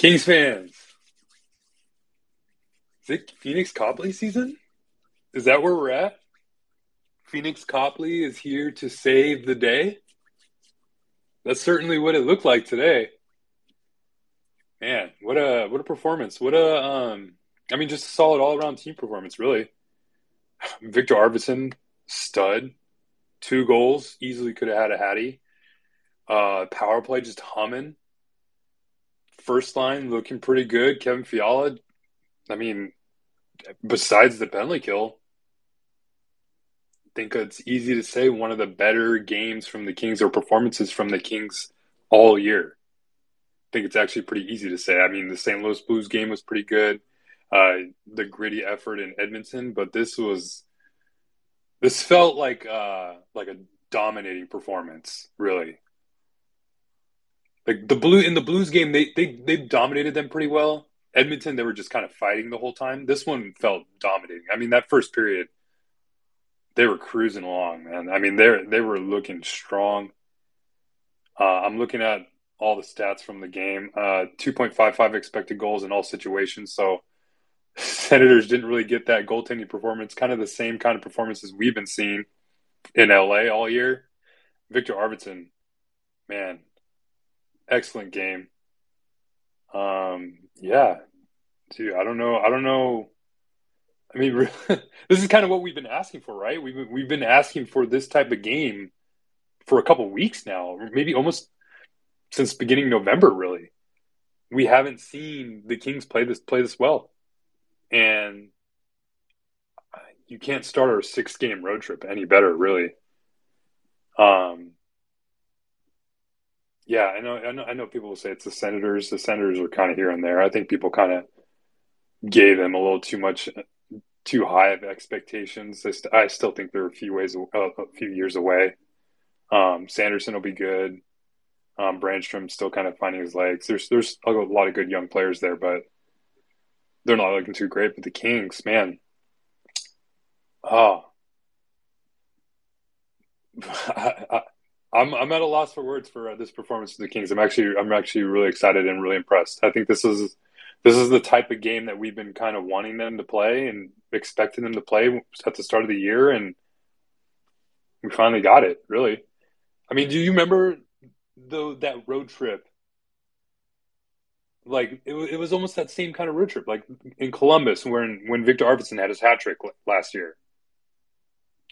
Kings fans, is it Phoenix Copley season? Is that where we're at? Phoenix Copley is here to save the day. That's certainly what it looked like today. Man, what a what a performance! What a um, I mean, just a solid all around team performance, really. Viktor Arvidsson, stud, two goals, easily could have had a hattie. Uh, power play just humming first line looking pretty good. Kevin Fiala, I mean, besides the penalty kill, I think it's easy to say one of the better games from the Kings or performances from the Kings all year. I think it's actually pretty easy to say. I mean, the St. Louis Blues game was pretty good. Uh, the gritty effort in Edmonton, but this was this felt like uh, like a dominating performance, really. Like the blue in the Blues game, they they they dominated them pretty well. Edmonton, they were just kind of fighting the whole time. This one felt dominating. I mean, that first period, they were cruising along, man. I mean, they they were looking strong. Uh, I'm looking at all the stats from the game. Uh, 2.55 expected goals in all situations. So Senators didn't really get that goaltending performance. Kind of the same kind of performances we've been seeing in LA all year. Viktor Arvidsson, man, excellent game. Um, yeah, dude, I don't know. I don't know. I mean, this is kind of what we've been asking for, right? We've we've been asking for this type of game for a couple weeks now, maybe almost since beginning November. Really, we haven't seen the Kings play this play this well, and you can't start our six game road trip any better, really. Um, yeah, I know, I know. I know. People will say it's the Senators. The Senators are kind of here and there. I think people kind of gave them a little too much, too high of expectations. I, st- I still think they're a few ways, uh, a few years away. Um, Sanderson will be good. Um, Brannstrom still kind of finding his legs. There's there's a lot of good young players there, but they're not looking too great. But the Kings, man, oh, I, I, I'm I'm at a loss for words for uh, this performance of the Kings. I'm actually I'm actually really excited and really impressed. I think this is this is the type of game that we've been kind of wanting them to play and expecting them to play at the start of the year, and we finally got it. Really, I mean, do you remember the that road trip? Like it, it was almost that same kind of road trip, like in Columbus, when when Viktor Arvidsson had his hat trick last year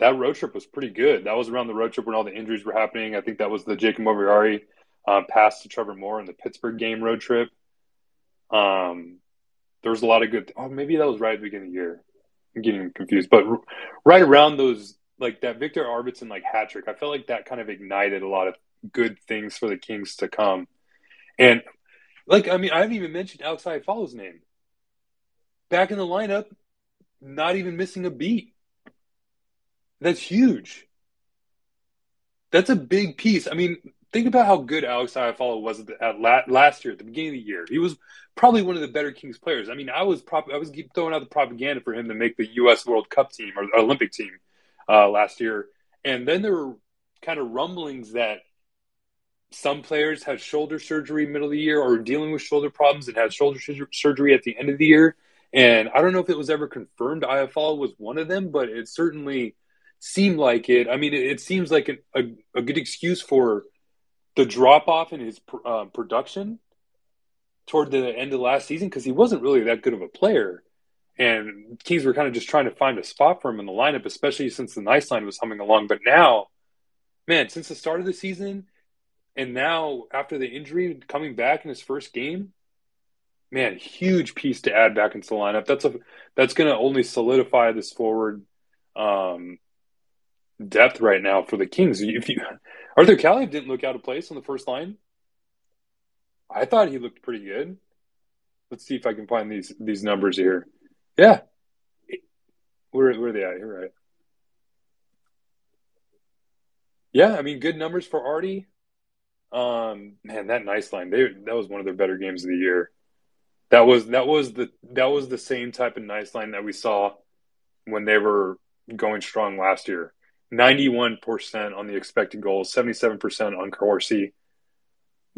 that road trip was pretty good. That was around the road trip when all the injuries were happening. I think that was the Jacob Moverare um, pass to Trevor Moore in the Pittsburgh game road trip. Um, there was a lot of good. Oh, maybe that was right at the beginning of the year. I'm getting confused, but r- right around those, like that Viktor Arvidsson like hat trick, I felt like that kind of ignited a lot of good things for the Kings to come. And like, I mean, I haven't even mentioned Alex Iafallo's name. Back in the lineup, not even missing a beat. That's huge. That's a big piece. I mean, think about how good Alex Iafallo was at, at, last year at the beginning of the year. He was probably one of the better Kings players. I mean, I was prop- I was throwing out the propaganda for him to make the U.S. World Cup team or Olympic team uh, last year, and then there were kind of rumblings that some players had shoulder surgery middle of the year or dealing with shoulder problems and had shoulder surgery at the end of the year. And I don't know if it was ever confirmed Iafallo was one of them, but it certainly seemed like it. I mean, it, it seems like a, a, a, good excuse for the drop off in his uh, production toward the end of last season because he wasn't really that good of a player. And Kings were kind of just trying to find a spot for him in the lineup, especially since the nice line was humming along. But now, man, since the start of the season, and now after the injury coming back in his first game, man, huge piece to add back into the lineup. That's a that's going to only solidify this forward um, depth right now for the Kings. If you Arthur Kaliyev didn't look out of place on the first line. I thought he looked pretty good. Let's see if I can find these these numbers here. Yeah, where where are they at? You're right. Yeah, I mean, good numbers for Artie. Um, man, that nice line. They that was one of their better games of the year. That was that was the that was the same type of nice line that we saw when they were going strong last year. 91% on the expected goals, 77% on Corsi.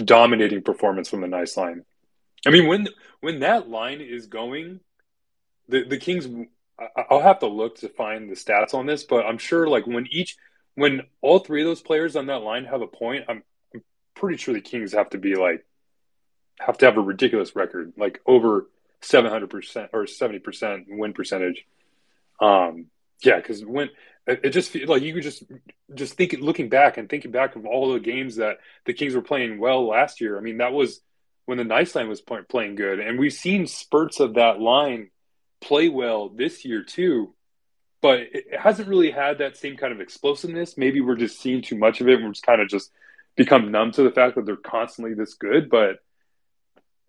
Dominating performance from the nice line. I mean, when when that line is going, the the Kings. I'll have to look to find the stats on this, but I'm sure like when each when all three of those players on that line have a point, I'm, I'm pretty sure the Kings have to be like have to have a ridiculous record, like over 700% or 70% win percentage. Um, yeah, because when it just feels like you could just just think looking back and thinking back of all the games that the Kings were playing well last year. I mean, that was when the nice line was playing good, and we've seen spurts of that line play well this year too. But it hasn't really had that same kind of explosiveness. Maybe we're just seeing too much of it. We're just kind of just become numb to the fact that they're constantly this good. But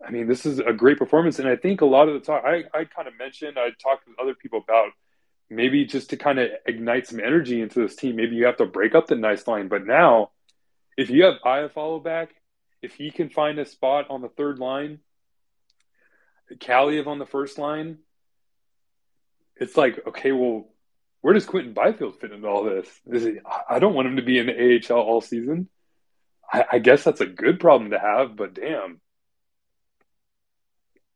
I mean, this is a great performance, and I think a lot of the talk I, I kind of mentioned, I talked with other people about maybe just to kind of ignite some energy into this team, maybe you have to break up the nice line. But now, if you have Iafallo back, if he can find a spot on the third line, Kaliyev on the first line, it's like, okay, well, where does Quinton Byfield fit into all this? Is I don't want him to be in the AHL all season. I, I guess that's a good problem to have, but damn.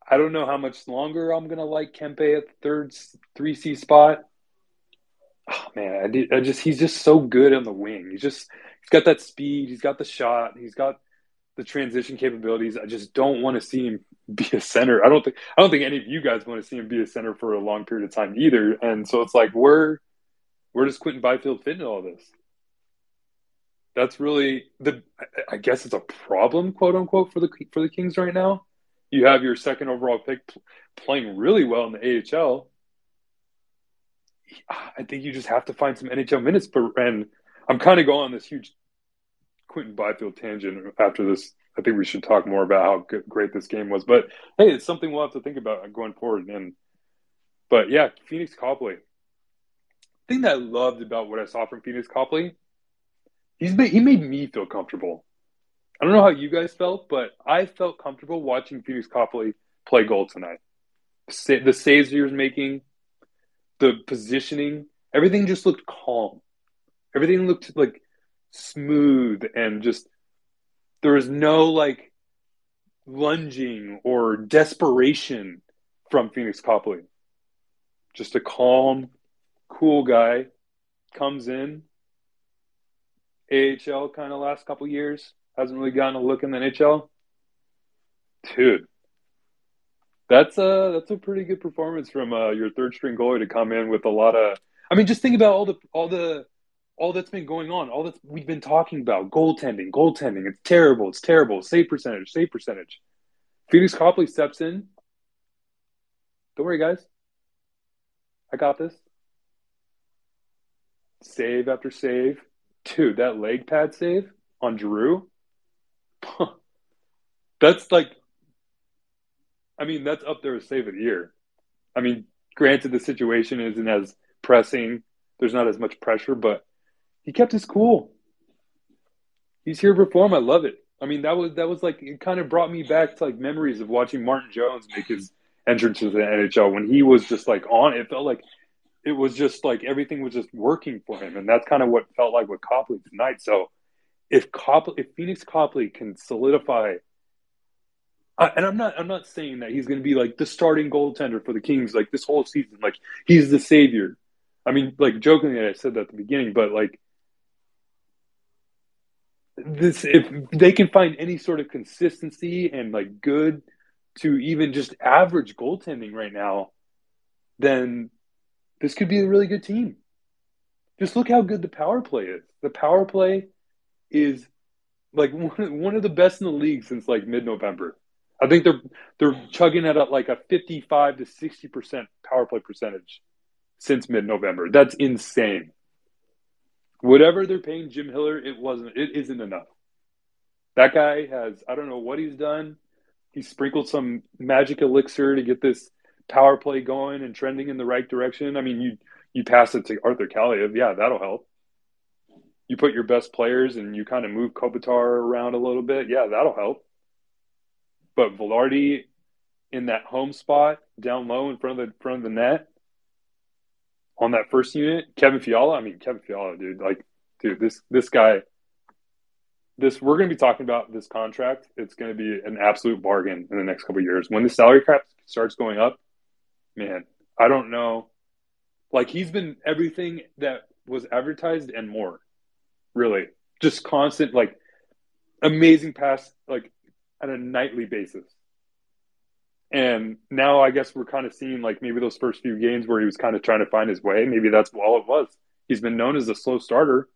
I don't know how much longer I'm gonna like Kempe at the third three C spot. Oh man, I, did, I just he's just so good on the wing. He's just he's got that speed. He's got the shot. He's got the transition capabilities. I just don't want to see him be a center. I don't think I don't think any of you guys want to see him be a center for a long period of time either. And so it's like where where does Quinton Byfield fit in all this? That's really the I guess it's a problem, quote unquote, for the for the Kings right now you have your second overall pick playing really well in the AHL. I think you just have to find some NHL minutes. But and I'm kind of going on this huge Quinton Byfield tangent after this. I think we should talk more about how great this game was. But hey, it's something we'll have to think about going forward. And but yeah, Phoenix Copley. thing that I loved about what I saw from Phoenix Copley, he's made, he made me feel comfortable. I don't know how you guys felt, but I felt comfortable watching Phoenix Copley play goal tonight. The saves he was making, the positioning, everything just looked calm. Everything looked like smooth and just there was no like lunging or desperation from Phoenix Copley. Just a calm, cool guy comes in. AHL kind of last couple years hasn't really gotten a look in the NHL. Dude, that's a that's a pretty good performance from uh, your third string goalie to come in with a lot of. I mean, just think about all the all the all that's been going on, all that we've been talking about, goaltending, goaltending. It's terrible. It's terrible. Save percentage, save percentage. Phoenix Copley steps in. Don't worry, guys. I got this. Save after save. Dude, that leg pad save on Drew, that's like, I mean, that's up there as save of the year. I mean, granted, the situation isn't as pressing. There's not as much pressure, but he kept his cool. He's here to perform. I love it. I mean, that was that was like it kind of brought me back to like memories of watching Martin Jones make his entrance to the NHL when he was just like on. It felt like it was just like everything was just working for him, and that's kind of what felt like with Copley tonight. So if Copley, if Phoenix Copley can solidify, uh, and I'm not I'm not saying that he's going to be like the starting goaltender for the Kings like this whole season, like he's the savior. I mean, like jokingly, I said that at the beginning, but like this if they can find any sort of consistency and like good to even just average goaltending right now, then this could be a really good team. Just look how good the power play is. The power play is like one, one of the best in the league since like mid-November. I think they're they're chugging at a, like a 55 to 60 percent power play percentage since mid-November. That's insane whatever they're paying Jim Hiller, it wasn't it isn't enough. That guy has I don't know what he's done. He sprinkled some magic elixir to get this power play going and trending in the right direction. I mean, you you pass it to Arthur Kaliyev, yeah, that'll help. You put your best players and you kind of move Kopitar around a little bit, yeah, that'll help. But Vilardi in that home spot down low in front of the front of the net, on that first unit, Kevin Fiala. I mean, Kevin Fiala, dude. Like, dude, this this guy. This we're going to be talking about this contract. It's going to be an absolute bargain in the next couple years. When the salary cap starts going up, man, I don't know. Like he's been everything that was advertised and more. Really, just constant, like amazing pass, like on a nightly basis. And now I guess we're kind of seeing like maybe those first few games where he was kind of trying to find his way. Maybe that's all it was. He's been known as a slow starter.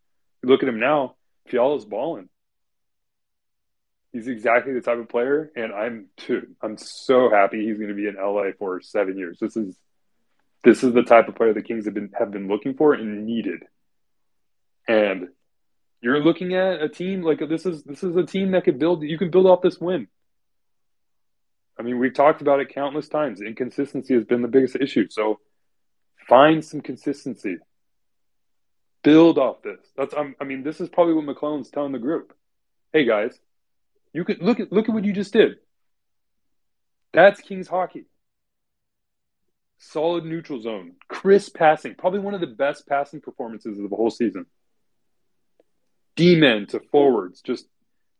Look at him now, Fiala's balling. He's exactly the type of player, and I'm too. I'm so happy he's going to be in LA for seven years. This is this is the type of player the Kings have been have been looking for and needed. And you're looking at a team like this is this is a team that could build. You can build off this win. I mean, we've talked about it countless times. Inconsistency has been the biggest issue. So find some consistency. Build off this. That's I mean, this is probably what McLellan's telling the group. Hey guys, you could look at look at what you just did. That's Kings hockey. Solid neutral zone, crisp passing, probably one of the best passing performances of the whole season. D men to forwards, just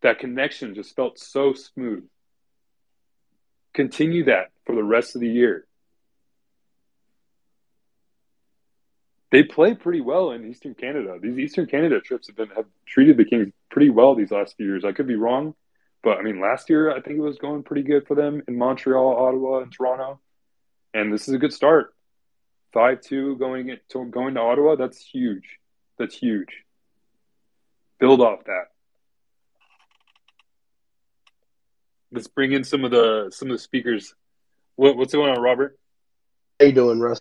that connection just felt so smooth. Continue that for the rest of the year. They play pretty well in Eastern Canada. These Eastern Canada trips have been have treated the Kings pretty well these last few years. I could be wrong, but I mean last year I think it was going pretty good for them in Montreal, Ottawa, and Toronto. And this is a good start. Five two going to going to Ottawa. That's huge. That's huge. Build off that. let's bring in some of the some of the speakers. What, what's going on, Robert? How you doing, Russ?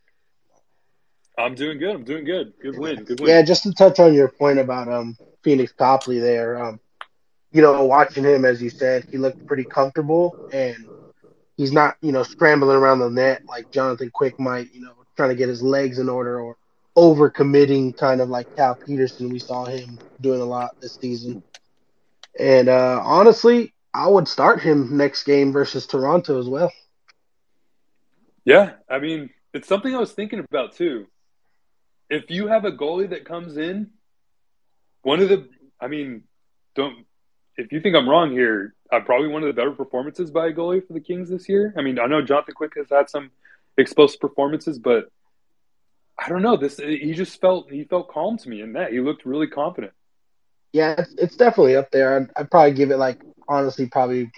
I'm doing good. I'm doing good. Good win. Good win. Yeah, just to touch on your point about um Phoenix Copley there. Um, you know, watching him as you said, he looked pretty comfortable and he's not, you know, scrambling around the net like Jonathan Quick might, you know, trying to get his legs in order or over committing kind of like Cal Petersen. We saw him doing a lot this season. And uh honestly, I would start him next game versus Toronto as well. Yeah, I mean, it's something I was thinking about too. If you have a goalie that comes in, one of the, I mean, don't, if you think I'm wrong here, uh, probably one of the better performances by a goalie for the Kings this year. I mean, I know Jonathan Quick has had some explosive performances, but I don't know. This he just felt he felt calm to me in that he looked really confident. Yeah, it's, it's definitely up there. I'd, I'd probably give it like honestly probably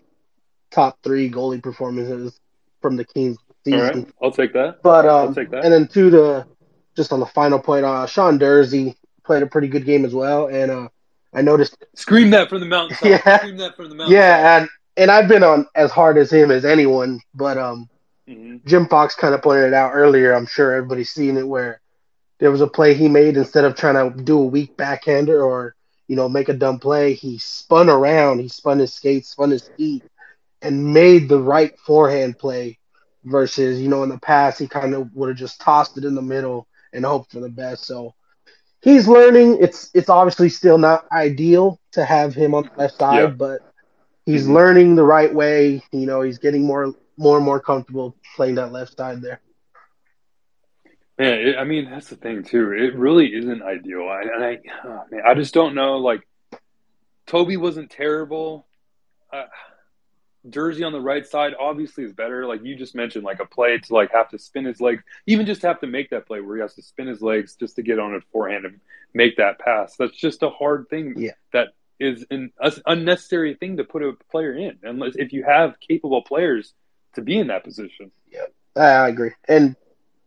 top three goalie performances from the Kings season. I'll take that. But um, I'll take that. And then two to just on the final point, uh, Sean Durzi played a pretty good game as well, and uh, I noticed. Scream that from the mountain. Yeah, scream that from the mountain. Yeah, and and I've been on as hard as him as anyone, but um, mm-hmm. Jim Fox kind of pointed it out earlier. I'm sure everybody's seen it where there was a play he made instead of trying to do a weak backhander or you know, make a dumb play. He spun around, he spun his skates, spun his feet, and made the right forehand play. Versus, you know, in the past he kind of would have just tossed it in the middle and hoped for the best. So he's learning. It's it's obviously still not ideal to have him on the left side, yeah. but he's mm-hmm. learning the right way. You know, he's getting more more and more comfortable playing that left side there. Yeah, it, I mean that's the thing too. It really isn't ideal, I, and I, oh, man, I just don't know. Like, Toby wasn't terrible. Uh, Durzi on the right side obviously is better. Like you just mentioned, like a play to like have to spin his legs, even just have to make that play where he has to spin his legs just to get on a forehand and make that pass. That's just a hard thing. Yeah. That is an unnecessary thing to put a player in, unless if you have capable players to be in that position. Yeah, I agree. And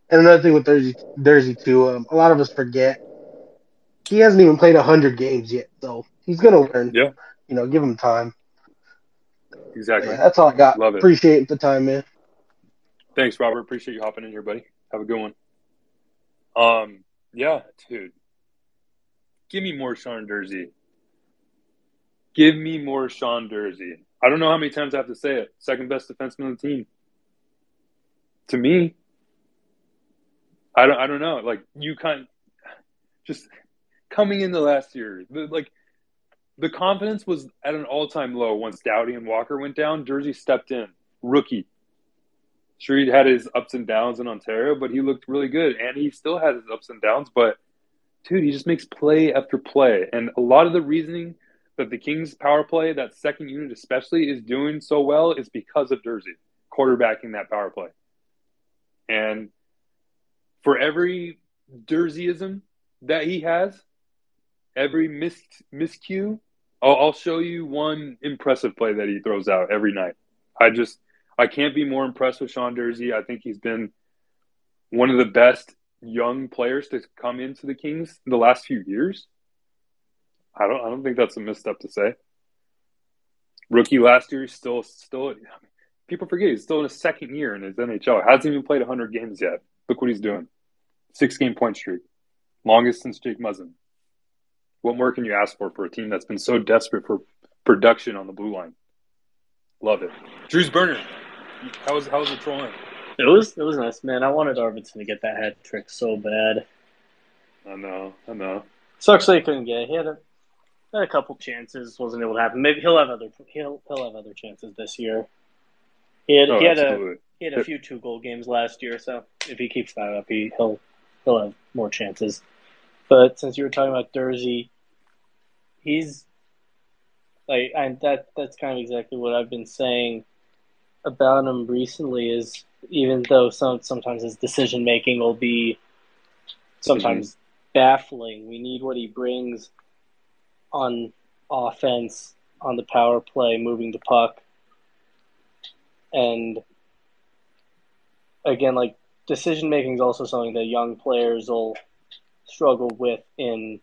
and another thing with Durzi, Durzi too, um, a lot of us forget he hasn't even played hundred games yet, so he's gonna learn. Yeah, you know, give him time. Exactly. Yeah, that's all I got. Love it. Appreciate the time, man. Thanks, Robert. Appreciate you hopping in here, buddy. Have a good one. Um, yeah, dude. Give me more Sean Durzi. Give me more Sean Durzi. I don't know how many times I have to say it. Second best defenseman on the team. To me, I don't. I don't know. Like you kind, just coming into last year, the, like the confidence was at an all-time low once Doughty and Walker went down. Durzi stepped in, rookie. Sure, he had his ups and downs in Ontario, but he looked really good, and he still had his ups and downs. But dude, he just makes play after play, and a lot of the reasoning that the Kings power play, that second unit especially, is doing so well is because of Durzi quarterbacking that power play. And for every Durziism that he has, every mis miscue, I'll, I'll show you one impressive play that he throws out every night. I just I can't be more impressed with Sean Durzi. I think he's been one of the best young players to come into the Kings in the last few years. I don't I don't think that's a misstep to say. Rookie last year, still still people forget he's still in his second year in his NHL. Hasn't even played 100 games yet. Look what he's doing. Six game point streak. Longest since Jake Muzzin. What more can you ask for for a team that's been so desperate for production on the blue line? Love it. Drew's burner. How was how was the trolling? It was it was nice, man. I wanted Arvidsson to get that hat trick so bad. I know, I know. Sucks that he couldn't get it. He had a had a couple chances, wasn't able to happen. Maybe he'll have other he'll he'll have other chances this year. He had, oh, he had a he had a few two goal games last year, so if he keeps that up, he he'll he'll have more chances. But since you were talking about Durzi, he's like I, that that's kind of exactly what I've been saying about him recently is even though some sometimes his decision making will be sometimes mm-hmm. baffling, we need what he brings on offense on the power play, moving the puck. And again, like decision making is also something that young players will struggle with in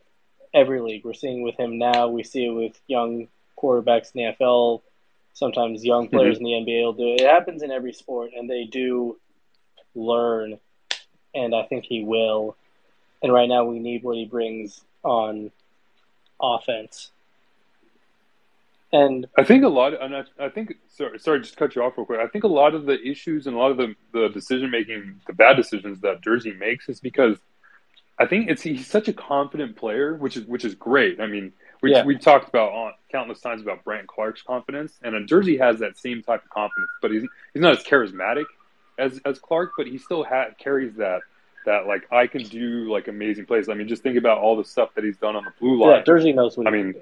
every league. We're seeing with him now. We see it with young quarterbacks in the NFL. Sometimes young mm-hmm. players mm-hmm. in the NBA will do it. It happens in every sport, and they do learn. And I think he will. And right now, we need what he brings on offense. And I think a lot, and I, I think, sorry, sorry, just cut you off real quick. I think a lot of the issues and a lot of the, the decision making, the bad decisions that Durzi makes is because I think it's he's such a confident player, which is which is great. I mean, we yeah. we talked about on countless times about Brandt Clarke's confidence, and Durzi has that same type of confidence, but he's he's not as charismatic as as Clarke, but he still ha- carries that that like I can do like amazing plays. I mean, just think about all the stuff that he's done on the blue line. Yeah, Durzi knows what. I mean,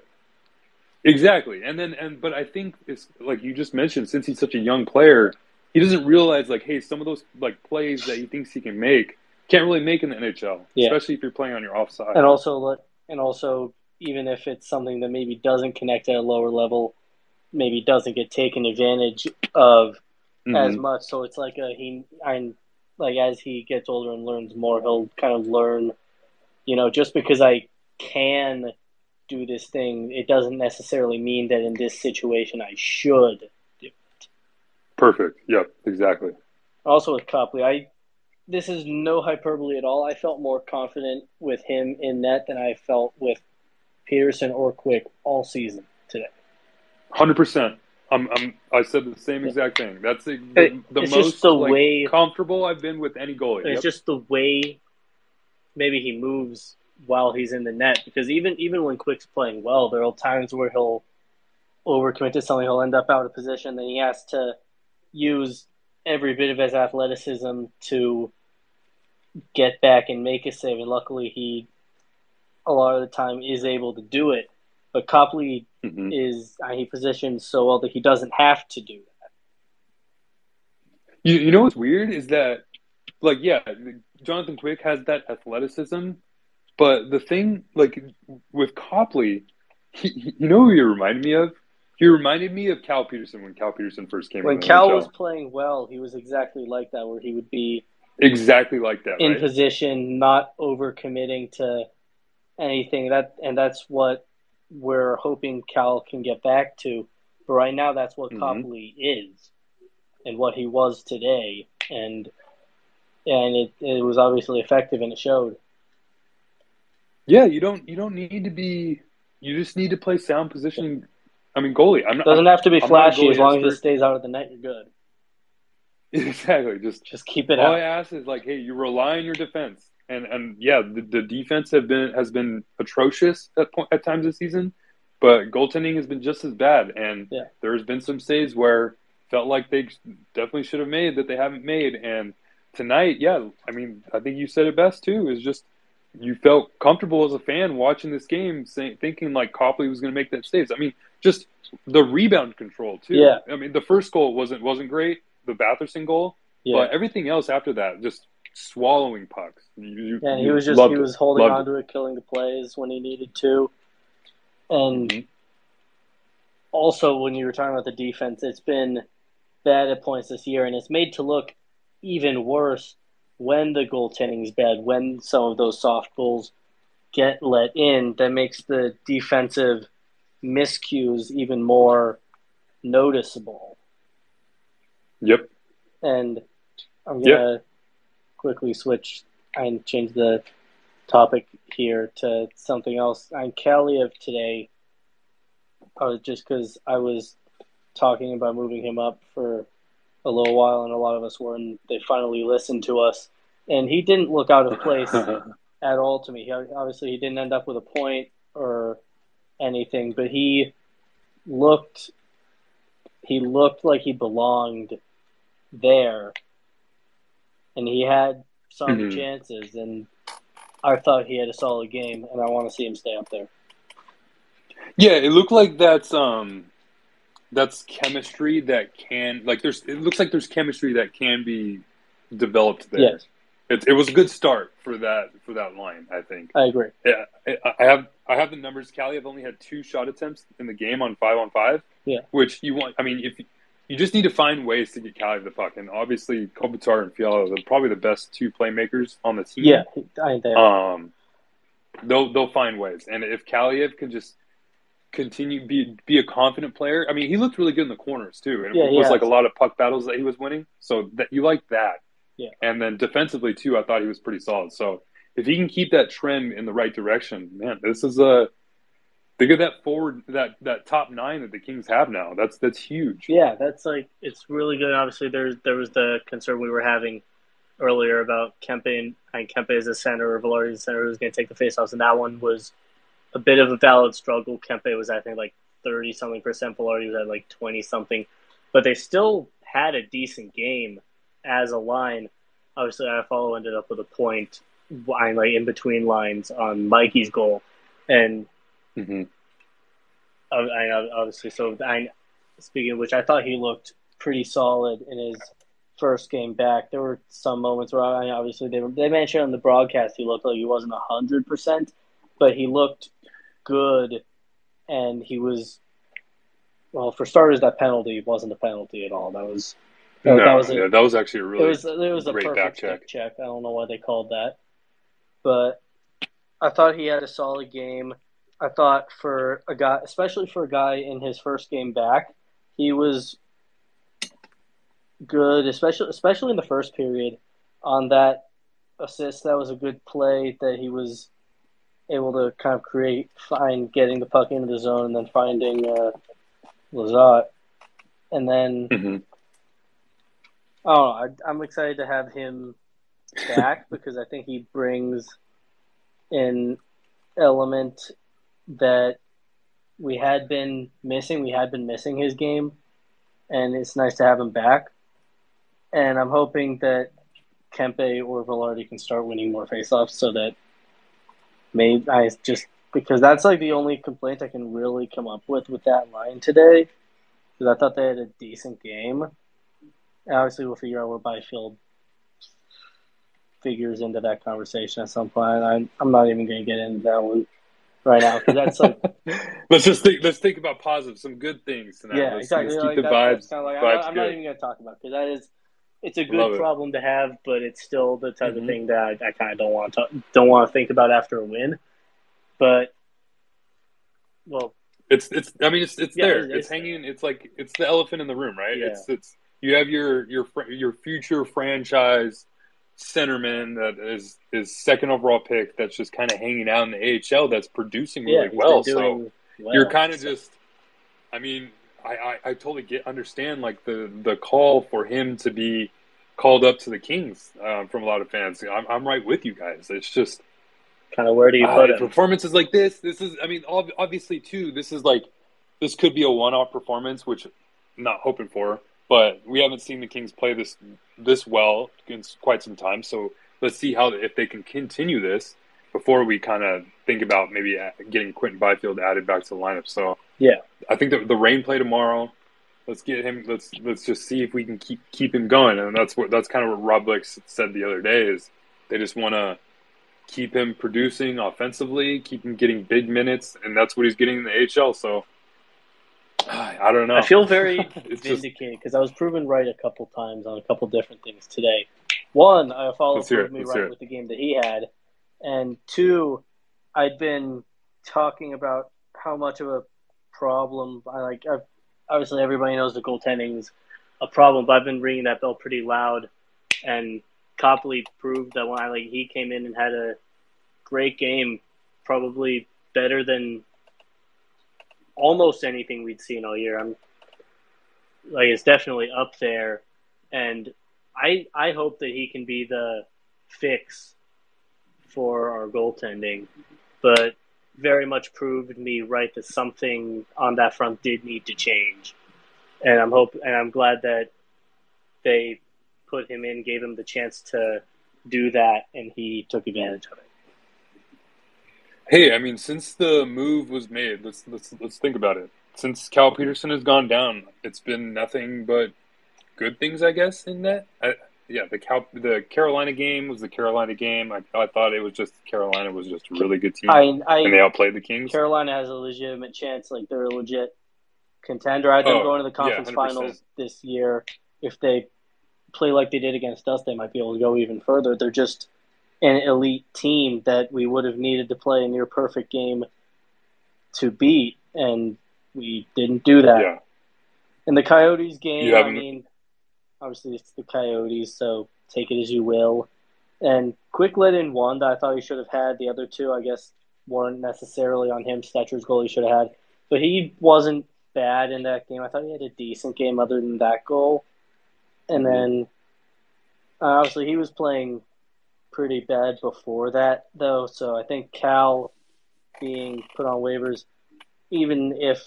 exactly. And then and but I think it's like you just mentioned, since he's such a young player, he doesn't realize like, hey, some of those like plays that he thinks he can make can't really make in the NHL, yeah. especially if you're playing on your offside. And also, look and also, even if it's something that maybe doesn't connect at a lower level, maybe doesn't get taken advantage of mm-hmm. as much. So it's like a he. I'm like as he gets older and learns more, he'll kind of learn. You know, just because I can do this thing, it doesn't necessarily mean that in this situation I should do it. Perfect. Yep. Exactly. Also with Copley, I this is no hyperbole at all. I felt more confident with him in net than I felt with Petersen or Quick all season today. Hundred percent. I'm, I'm, I said the same exact thing. That's the, the, the most the like, way, comfortable I've been with any goalie. It's yep. just the way maybe he moves while he's in the net because even even when Quick's playing well, there are times where he'll overcommit to something, he'll end up out of position, then he has to use every bit of his athleticism to get back and make a save. And luckily, he a lot of the time is able to do it. But Copley mm-hmm. is uh, he positions so well that he doesn't have to do that. You you know what's weird is that like yeah, Jonathan Quick has that athleticism, but the thing like with Copley, he, you know who he reminded me of? He reminded me of Cal Petersen when Cal Petersen first came. When Cal NHL. was playing well, he was exactly like that, where he would be exactly like that in right? position, not overcommitting to anything. That and that's what we're hoping Cal can get back to. But right now, that's what mm-hmm. Copley is, and what he was today, and and it it was obviously effective, and it showed. Yeah, you don't you don't need to be. You just need to play sound positioning I mean, goalie. I'm not, doesn't have to be I'm flashy as long expert. as it stays out of the net. You're good. Exactly. Just just keep it. All out. I ask is like, hey, you rely on your defense, and and yeah, the, the defense have been has been atrocious at point, at times this season, but goaltending has been just as bad. And yeah. there's been some saves where felt like they definitely should have made that they haven't made. And tonight, yeah, I mean, I think you said it best too. Is just you felt comfortable as a fan watching this game, saying, thinking like Copley was going to make that saves. I mean, just the rebound control too. Yeah. I mean, the first goal wasn't wasn't great, the Batherson goal, yeah. but everything else after that, just swallowing pucks. You, yeah, he was just he was holding on to it, killing the plays when he needed to, and mm-hmm. also when you were talking about the defense, it's been bad at points this year, and it's made to look even worse when the goaltending is bad, when some of those soft goals get let in. That makes the defensive miscues even more noticeable. Yep. And I'm gonna yep. Quickly switch and change the topic here to something else. On of today, uh, just because I was talking about moving him up for a little while, and a lot of us were, and they finally listened to us. And he didn't look out of place at all to me. He, obviously, he didn't end up with a point or anything, but he looked he looked like he belonged there, and he had some mm-hmm. chances, and I thought he had a solid game, and I want to see him stay up there. Yeah, it looked like that's um that's chemistry that can like there's it looks like there's chemistry that can be developed there. Yes it, it was a good start for that for that line. I think. I agree. Yeah, I have I have the numbers. Kaliyev only had two shot attempts in the game on five on five. Yeah. Which you want? I mean, if you just need to find ways to get Cali the puck, and obviously Kopitar and Fiala are probably the best two playmakers on the team. Yeah, I think Um, they'll they'll find ways, and if Kaliyev can just continue be be a confident player. I mean, he looked really good in the corners too, and yeah, it was like a lot of puck battles that he was winning. So that you like that. Yeah. And then defensively too, I thought he was pretty solid. So if he can keep that trend in the right direction, man, this is a think of that forward that that top nine that the Kings have now. That's that's huge. Yeah, that's like it's really good. Obviously, there's there was the concern we were having earlier about Kempe and Kempe as a center or Vilardi as a center who's going to take the faceoffs, and that one was a bit of a valid struggle. Kempe was I think like thirty something percent. Vilardi was at like twenty something, but they still had a decent game as a line. Obviously, Iafallo ended up with a point line, like in between lines on Mikey's goal, and mm-hmm. I, I, obviously, so I, speaking of which, I thought he looked pretty solid in his first game back. There were some moments where I, obviously they were, they mentioned on the broadcast he looked like he wasn't hundred percent, but he looked good, and he was. Well, for starters, that penalty wasn't a penalty at all. That was no, that was a, yeah, that was actually a really it was it was a perfect check. check. I don't know why they called that, but I thought he had a solid game. I thought for a guy, especially for a guy in his first game back, he was good, especially especially in the first period on that assist. That was a good play that he was able to kind of create, find getting the puck into the zone, and then finding uh, Lizotte, and then mm-hmm. I don't know. I, I'm excited to have him back because I think he brings an element that we had been missing. We had been missing his game, and it's nice to have him back. And I'm hoping that Kempe or Vilardi can start winning more faceoffs so that maybe I just because that's like the only complaint I can really come up with with that line today. Because I thought they had a decent game. Obviously, we'll figure out where Byfield figures into that conversation at some point. I'm, I'm not even going to get into that one right now because that's like let's just think let's think about positive some good things tonight. yeah let's, exactly. let's keep like the that, vibes, kind of like, vibes I'm, I'm not even going to talk about because that is it's a good problem to have but it's still the type mm-hmm. of thing that I, I kind of don't want to don't want to think about after a win. But well it's it's I mean it's it's yeah, there. it's, it's hanging it's like it's the elephant in the room right? Yeah. it's it's you have your your your future franchise centerman that is is second overall pick that's just kind of hanging out in the AHL that's producing really yeah, well. So well, you're kind of just, I mean, I, I, I totally get understand like the the call for him to be called up to the Kings um, from a lot of fans. I'm I'm right with you guys. It's just kind of where do you uh, put it? Performances like this, this is I mean obviously too. This is like this could be a one off performance, which I'm not hoping for. But we haven't seen the Kings play this this well in quite some time. So let's see how if they can continue this before we kind of think about maybe uh, getting Quinton Byfield added back to the lineup. So yeah, I think that the Reign play tomorrow. Let's get him. Let's let's just see if we can keep keep him going. And that's what that's kind of what Rob Blake said the other day is they just want to keep him producing offensively, keep him getting big minutes, and that's what he's getting in the HL. So I don't know. I feel very vindicated because I was proven right a couple times on a couple different things today. One, Iafallo proved me right with the game that he had, and two, I'd been talking about how much of a problem I like. I've, obviously, everybody knows the goaltending's a problem, but I've been ringing that bell pretty loud, and Copley proved that when I like he came in and had a great game, probably better than almost anything we'd seen all year. I'm like it's definitely up there, and I I hope that he can be the fix for our goaltending, but very much proved me right that something on that front did need to change, and I'm hope and I'm glad that they put him in, gave him the chance to do that, and he took advantage of it. Hey, I mean, since the move was made, let's let's let's think about it. Since Cal Petersen has gone down, it's been nothing but good things, I guess. In that, I, yeah, the Cal the Carolina game was the Carolina game. I, I thought it was just Carolina was just a really good team, I, I, and they outplayed the Kings. Carolina has a legitimate chance, like they're a legit contender. I think oh, going to the conference yeah, finals this year, if they play like they did against us, they might be able to go even further. They're just an elite team that we would have needed to play a near perfect game to beat, and we didn't do that. Yeah. In the Coyotes game, I mean, obviously it's the Coyotes, so take it as you will. And Quick let in one that I thought he should have had. The other two, I guess, weren't necessarily on him. Stecher's goal he should have had. But he wasn't bad in that game. I thought he had a decent game other than that goal. And then, uh, obviously, he was playing pretty bad before that, though. So I think Cal being put on waivers, even if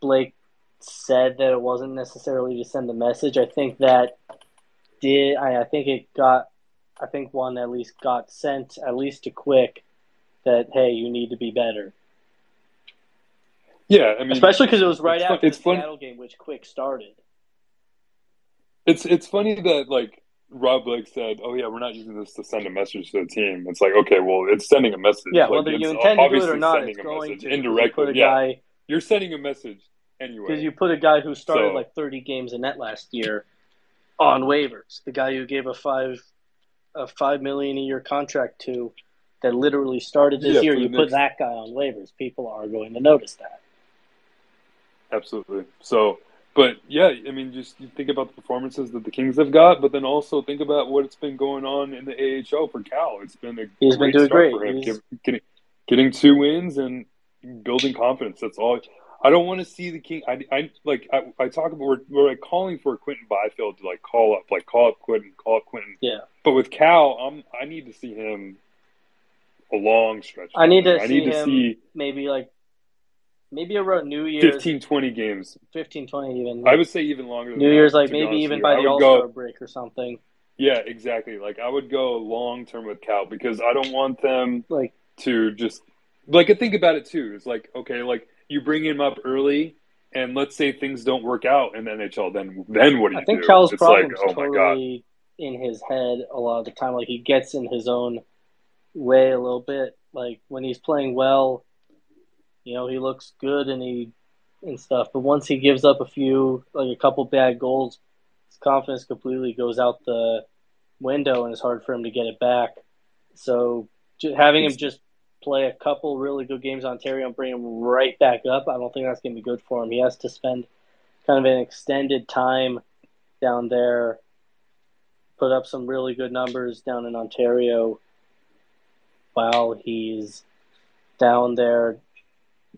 Blake said that it wasn't necessarily to send the message, I think that did. I, I think it got. I think one at least got sent at least to Quick that hey, you need to be better. Yeah, I mean, especially because it was right after the Seattle game, which Quick started. It's it's funny that like Rob Blake said, "Oh yeah, we're not using this to send a message to the team." It's like, okay, well, it's sending a message. Yeah, like, whether you intend to do it or not, it's going to indirectly. You yeah, guy, you're sending a message anyway. Because you put a guy who started so, like 30 games in net last year on waivers, the guy who gave a five a five million a year contract to, that literally started this yeah, year. You put that guy on waivers, people are going to notice that. Absolutely. So but yeah, I mean, just think about the performances that the Kings have got, but then also think about what's been going on in the AHL for Cal. It's been a he's been doing great. For him. Getting, getting two wins and building confidence. That's all. I don't want to see the king. I, I like I, I talk about we're, we're like calling for Quinton Byfield to like call up, like call up Quinton, call up Quinton. Yeah. But with Cal, I'm I need to see him a long stretch. I need to I see need to see maybe like maybe around New Year's 15, 20 games. 15, 20 even. I would say even longer. New Year's, like maybe even by the All Star break or something. Yeah, exactly. Like I would go long term with Cal because I don't want them like to just like think about it too. It's like okay, like you bring him up early, and let's say things don't work out in the NHL, then then what do you do? I think do? Cal's problem like, oh totally in his head a lot of the time. Like he gets in his own way a little bit. Like when he's playing well, you know, he looks good and he and stuff. But once he gives up a few, like a couple bad goals, his confidence completely goes out the window, and it's hard for him to get it back. So having him just play a couple really good games on Ontario and bring him right back up, I don't think that's going to be good for him. He has to spend kind of an extended time down there, put up some really good numbers down in Ontario while he's down there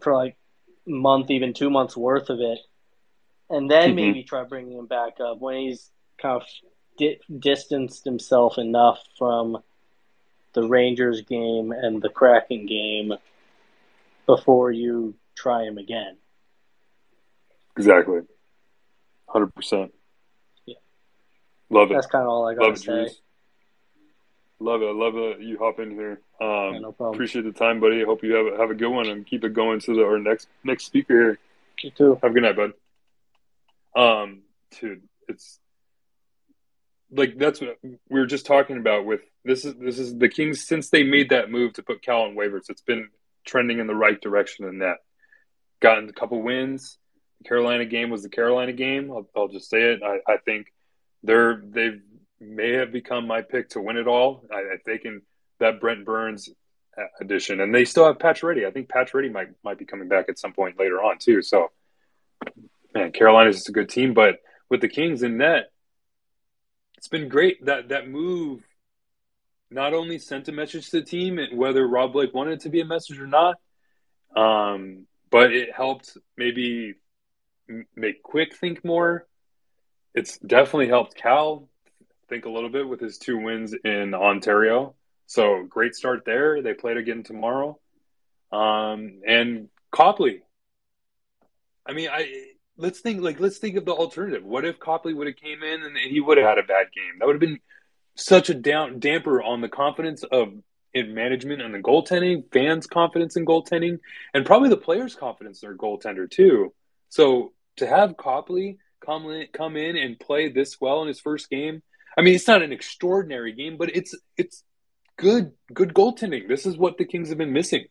for like a month, even two months worth of it, and then mm-hmm. maybe try bringing him back up when he's kind of di- distanced himself enough from the Rangers game and the Kraken game before you try him again. Exactly. 100%. Yeah. Love it. That's kind of all I got to say. Love it. I love it. You hop in here. Um, yeah, no problem. Appreciate the time, buddy. I hope you have a, have a good one and keep it going to the, our next next speaker here. You too. Have a good night, bud. Um, dude, it's like that's what we were just talking about with this is this is the Kings since they made that move to put Cal on waivers. It's been trending in the right direction in that. Gotten a couple wins. The Carolina game was the Carolina game. I'll, I'll just say it. I, I think they're they've may have become my pick to win it all. I, I think in that Brent Burns addition, and they still have Pacioretty. I think Pacioretty might might be coming back at some point later on too. So, man, Carolina's just a good team, but with the Kings in net, it's been great. That that move not only sent a message to the team, and whether Rob Blake wanted to be a message or not, um, but it helped maybe make Quick think more. It's definitely helped Cal think a little bit with his two wins in Ontario. So great start there. They played again tomorrow. Um, and Copley. I mean, I let's think like let's think of the alternative. What if Copley would have came in and he would have had a bad game? That would have been such a down damper on the confidence of in management and the goaltending, fans' confidence in goaltending, and probably the players' confidence in their goaltender too. So to have Copley come come in and play this well in his first game I mean, it's not an extraordinary game, but it's it's good good goaltending. This is what the Kings have been missing.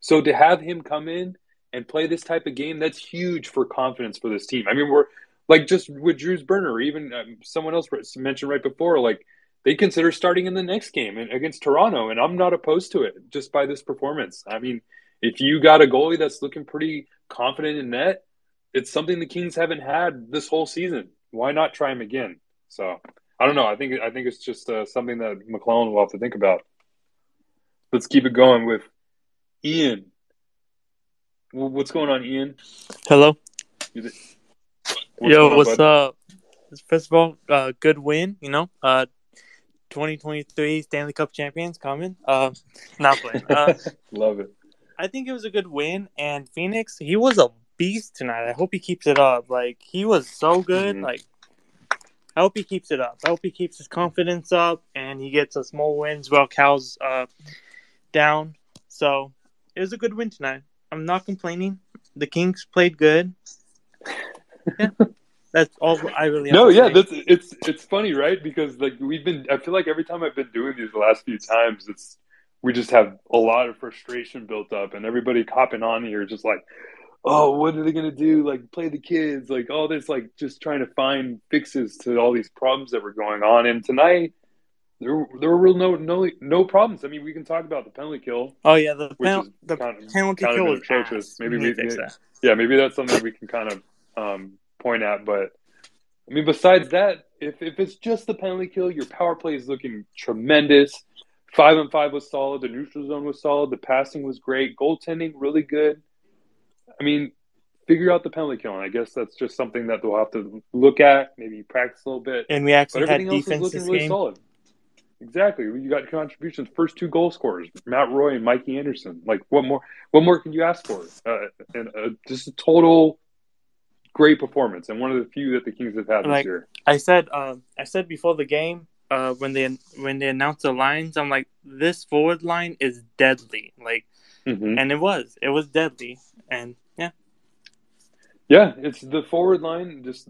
So to have him come in and play this type of game, that's huge for confidence for this team. I mean, we're like just with Drew's burner, or even um, someone else mentioned right before, like they consider starting in the next game against Toronto, and I'm not opposed to it just by this performance. I mean, if you got a goalie that's looking pretty confident in net, it's something the Kings haven't had this whole season. Why not try him again? So I don't know. I think I think it's just uh, something that McLellan will have to think about. Let's keep it going with Ian. What's going on, Ian? Hello. What's Yo, on, what's bud? up? First of all, uh, good win. You know, uh, 2023 Stanley Cup champions coming. Uh, not playing. Uh, Love it. I think it was a good win, and Phoenix, he was a beast tonight. I hope he keeps it up. Like he was so good. Mm-hmm. Like I hope he keeps it up. I hope he keeps his confidence up and he gets a small wins while Cal's uh, down. So it was a good win tonight. I'm not complaining. The Kings played good. Yeah. That's all I really. no, yeah, that's it's it's funny, right? Because like we've been, I feel like every time I've been doing these the last few times, it's we just have a lot of frustration built up, and everybody copping on here, just like, oh, what are they gonna do? Like play the kids, like all this, like just trying to find fixes to all these problems that were going on. And tonight, there there were real no no no problems. I mean, we can talk about the penalty kill. Oh yeah, the, the kind of, penalty kind kill was atrocious. Maybe we, we yeah, maybe that's something we can kind of um, point at. But I mean, besides that, if if it's just the penalty kill, your power play is looking tremendous. five and five was solid. The neutral zone was solid. The passing was great. Goaltending really good. I mean, figure out the penalty killing. I guess that's just something that they'll have to look at, maybe practice a little bit. And we actually had looking really game. solid. Exactly. You got contributions. First two goal scorers, Matt Roy and Mikey Anderson. Like, what more? What more can you ask for? Uh, and uh, just a total great performance, and one of the few that the Kings have had like, this year. I said, uh, I said before the game, uh, when they when they announced the lines, I'm like, this forward line is deadly. Like, mm-hmm. and it was, it was deadly, and yeah, it's the forward line. Just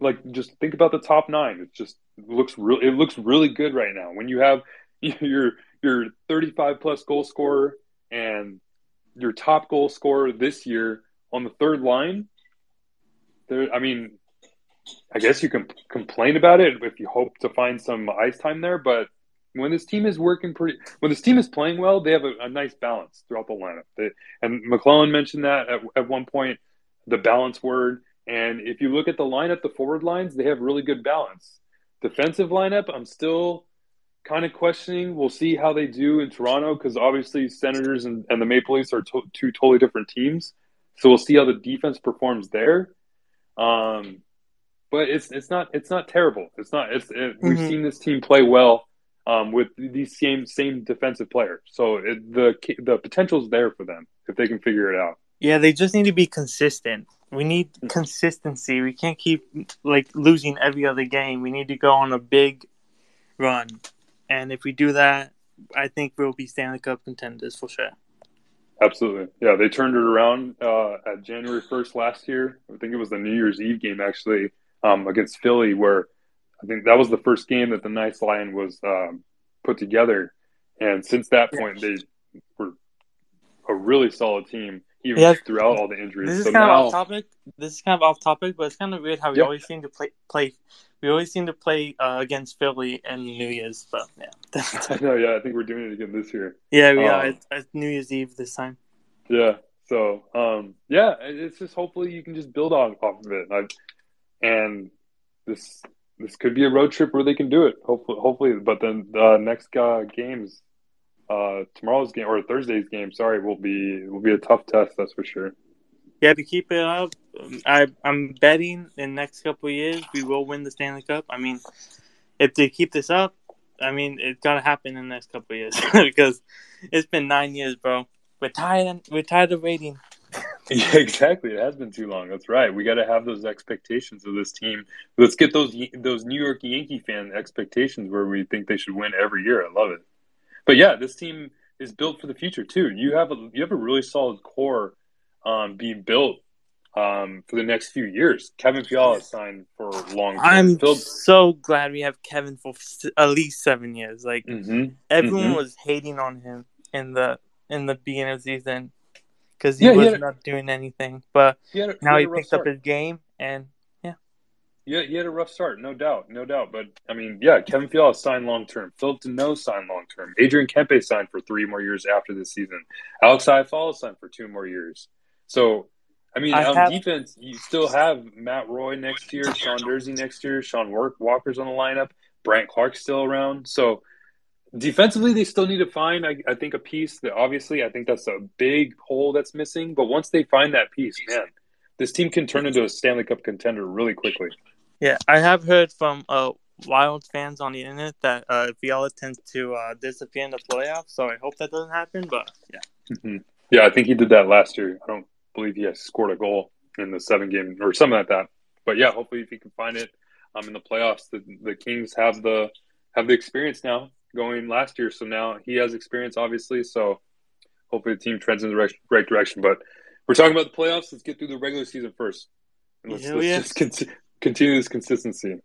like just think about the top nine. It just looks real. It looks really good right now. When you have your your 35 plus goal scorer and your top goal scorer this year on the third line, there. I mean, I guess you can complain about it if you hope to find some ice time there, but when this team is working pretty, when this team is playing well, they have a, a nice balance throughout the lineup. They, and McLellan mentioned that at, at one point, the balance word. And if you look at the lineup, the forward lines, they have really good balance. Defensive lineup, I'm still kind of questioning. We'll see how they do in Toronto because obviously Senators and, and the Maple Leafs are to- two totally different teams. So we'll see how the defense performs there. Um, but it's it's not it's not terrible. It's not. It's it, mm-hmm. we've seen this team play well um, with these same same defensive players. So it, the the potential is there for them if they can figure it out. Yeah, they just need to be consistent. We need consistency. We can't keep like losing every other game. We need to go on a big run, and if we do that, I think we'll be Stanley Cup contenders for sure. Absolutely. Yeah, they turned it around uh, at January 1st last year. I think it was the New Year's Eve game, actually, um, against Philly, where I think that was the first game that the Nice line was um, put together. And since that point, they were a really solid team, even yeah, throughout all the injuries. This is so kind now, of off topic. This is kind of off topic, but it's kind of weird how we yep. always seem to play play. We always seem to play uh, against Philly and New Year's, but yeah. I know, yeah. I think we're doing it again this year. Yeah, we um, are. It's, it's New Year's Eve this time. Yeah. So, um, yeah, it's just hopefully you can just build off, off of it. I've, and this this could be a road trip where they can do it. Hopefully, hopefully. But then the next uh, games, uh, tomorrow's game or Thursday's game, sorry, will be will be a tough test. That's for sure. Yeah, to keep it up, I I'm betting in the next couple years we will win the Stanley Cup. I mean, if they keep this up, I mean it's gotta happen in the next couple years because it's been nine years, bro. We're tired. We're tired of waiting. Yeah, exactly. It has been too long. That's right. We got to have those expectations of this team. Let's get those those New York Yankee fan expectations where we think they should win every year. I love it. But yeah, this team is built for the future too. You have a you have a really solid core um, being built um, for the next few years. Kevin Fiala signed for long. I'm Phil... so glad we have Kevin for at least seven years. Like mm-hmm. everyone mm-hmm. was hating on him in the in the beginning of the season because he yeah, was he not doing anything. But he a, now he, he picked start. up his game, and yeah, he had a rough start, no doubt, no doubt. But I mean, yeah, Kevin Fiala signed long term. Phillip Danault signed long term. Adrian Kempe signed for three more years after this season. Alex Iafallo signed for two more years. So. I mean, I on have, defense, you still have Matt Roy next year, Sean Durzi next year, Sean Walker's on the lineup, Brandt Clarke's still around. So defensively they still need to find I, I, think a piece that obviously i think that's a big hole that's missing but once they find that piece man this team can turn into a stanley cup contender really quickly yeah i have heard from uh, wild fans on the internet that uh, Fiala tends to uh, disappear in the playoffs so i hope that doesn't happen but yeah mm-hmm. yeah i think he did that last year i don't believe he has scored a goal in the seven game or something like that but yeah hopefully if he can find it um, in the playoffs the, the kings have the have the experience now going last year. So now he has experience, obviously. So hopefully the team trends in the right, right direction. But we're talking about the playoffs. Let's get through the regular season first. Let's, let's just continue this consistency.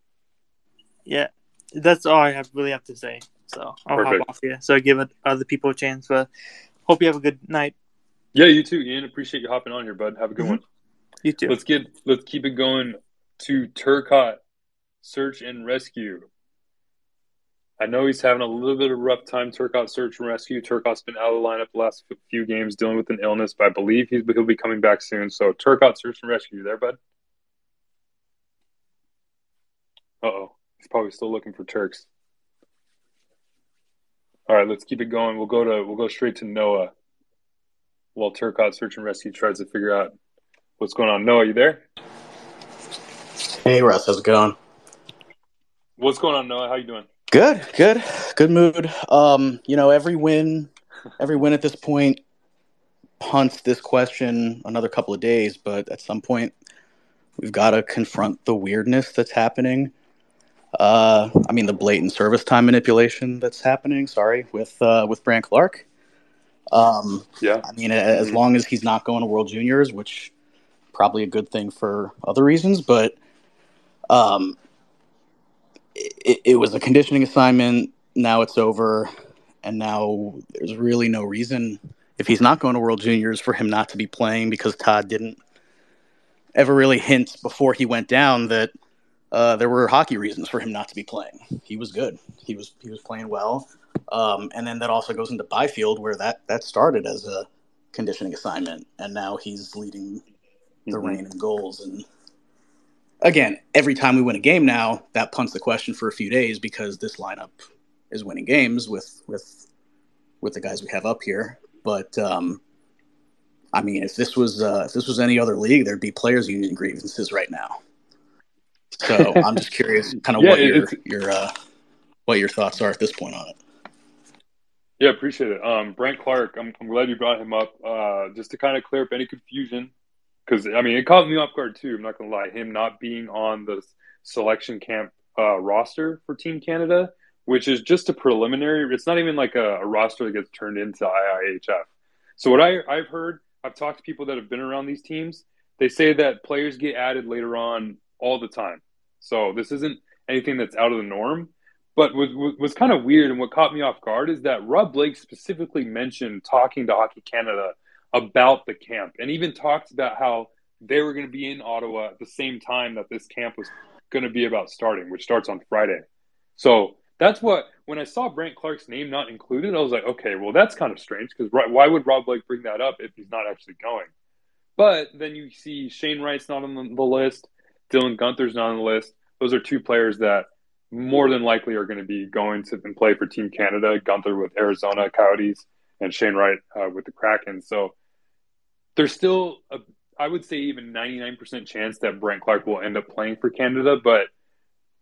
Yeah, that's all I have really have to say. So I'll Perfect. hop off here. So I give other people a chance. But hope you have a good night. Yeah, you too, Ian. Appreciate you hopping on here, bud. Have a good mm-hmm. one. You too. Let's get let's keep it going to Turcotte search and rescue. I know he's having a little bit of a rough time. Turcotte search and rescue. Turcotte's been out of the lineup the last few games dealing with an illness, but I believe he's, he'll be coming back soon. So Turcotte search and rescue. You there, bud? Uh oh. He's probably still looking for Turks. All right, let's keep it going. We'll go to we'll go straight to Noah. While Turcotte Search and Rescue tries to figure out what's going on. Noah, you there? Hey Russ, how's it going? What's going on, Noah? How you doing? Good, good, good mood. Um, you know, every win, every win at this point punts this question another couple of days, but at some point, we've got to confront the weirdness that's happening. Uh, I mean, the blatant service time manipulation that's happening. Sorry, with uh, with Brandt Clarke. Um, yeah. I mean, as long as he's not going to World Juniors, which probably a good thing for other reasons, but um, it, it was a conditioning assignment. Now it's over, and now there's really no reason if he's not going to World Juniors for him not to be playing because Todd didn't ever really hint before he went down that uh, there were hockey reasons for him not to be playing. He was good. He was he was playing well, um, and then that also goes into Byfield where that that started as a conditioning assignment, and now he's leading the mm-hmm. Reign in goals. And again, every time we win a game now, that punts the question for a few days because this lineup is winning games with with with the guys we have up here. But um, I mean, if this was uh, if this was any other league, there'd be players' union grievances right now. So I'm just curious, kind of yeah, what your your uh, what your thoughts are at this point on it. Yeah, appreciate it. Um, Brandt Clarke, I'm, I'm glad you brought him up. Uh, just to kind of clear up any confusion, because I mean, it caught me off guard too. I'm not gonna lie, him not being on the selection camp uh, roster for Team Canada, which is just a preliminary. It's not even like a, a roster that gets turned into IIHF. So what I, I've heard, I've talked to people that have been around these teams. They say that players get added later on all the time. So this isn't anything that's out of the norm. But what was kind of weird and what caught me off guard is that Rob Blake specifically mentioned talking to Hockey Canada about the camp and even talked about how they were going to be in Ottawa at the same time that this camp was going to be about starting, which starts on Friday. So that's what when I saw Brandt Clarke's name not included, I was like, okay, well that's kind of strange because why would Rob Blake bring that up if he's not actually going? But then you see Shane Wright's not on the list. Dylan Guenther's not on the list. Those are two players that more than likely are going to be going to and play for Team Canada. Gunther with Arizona Coyotes and Shane Wright uh, with the Kraken. So there's still, a, I would say, even 99% chance that Brandt Clarke will end up playing for Canada. But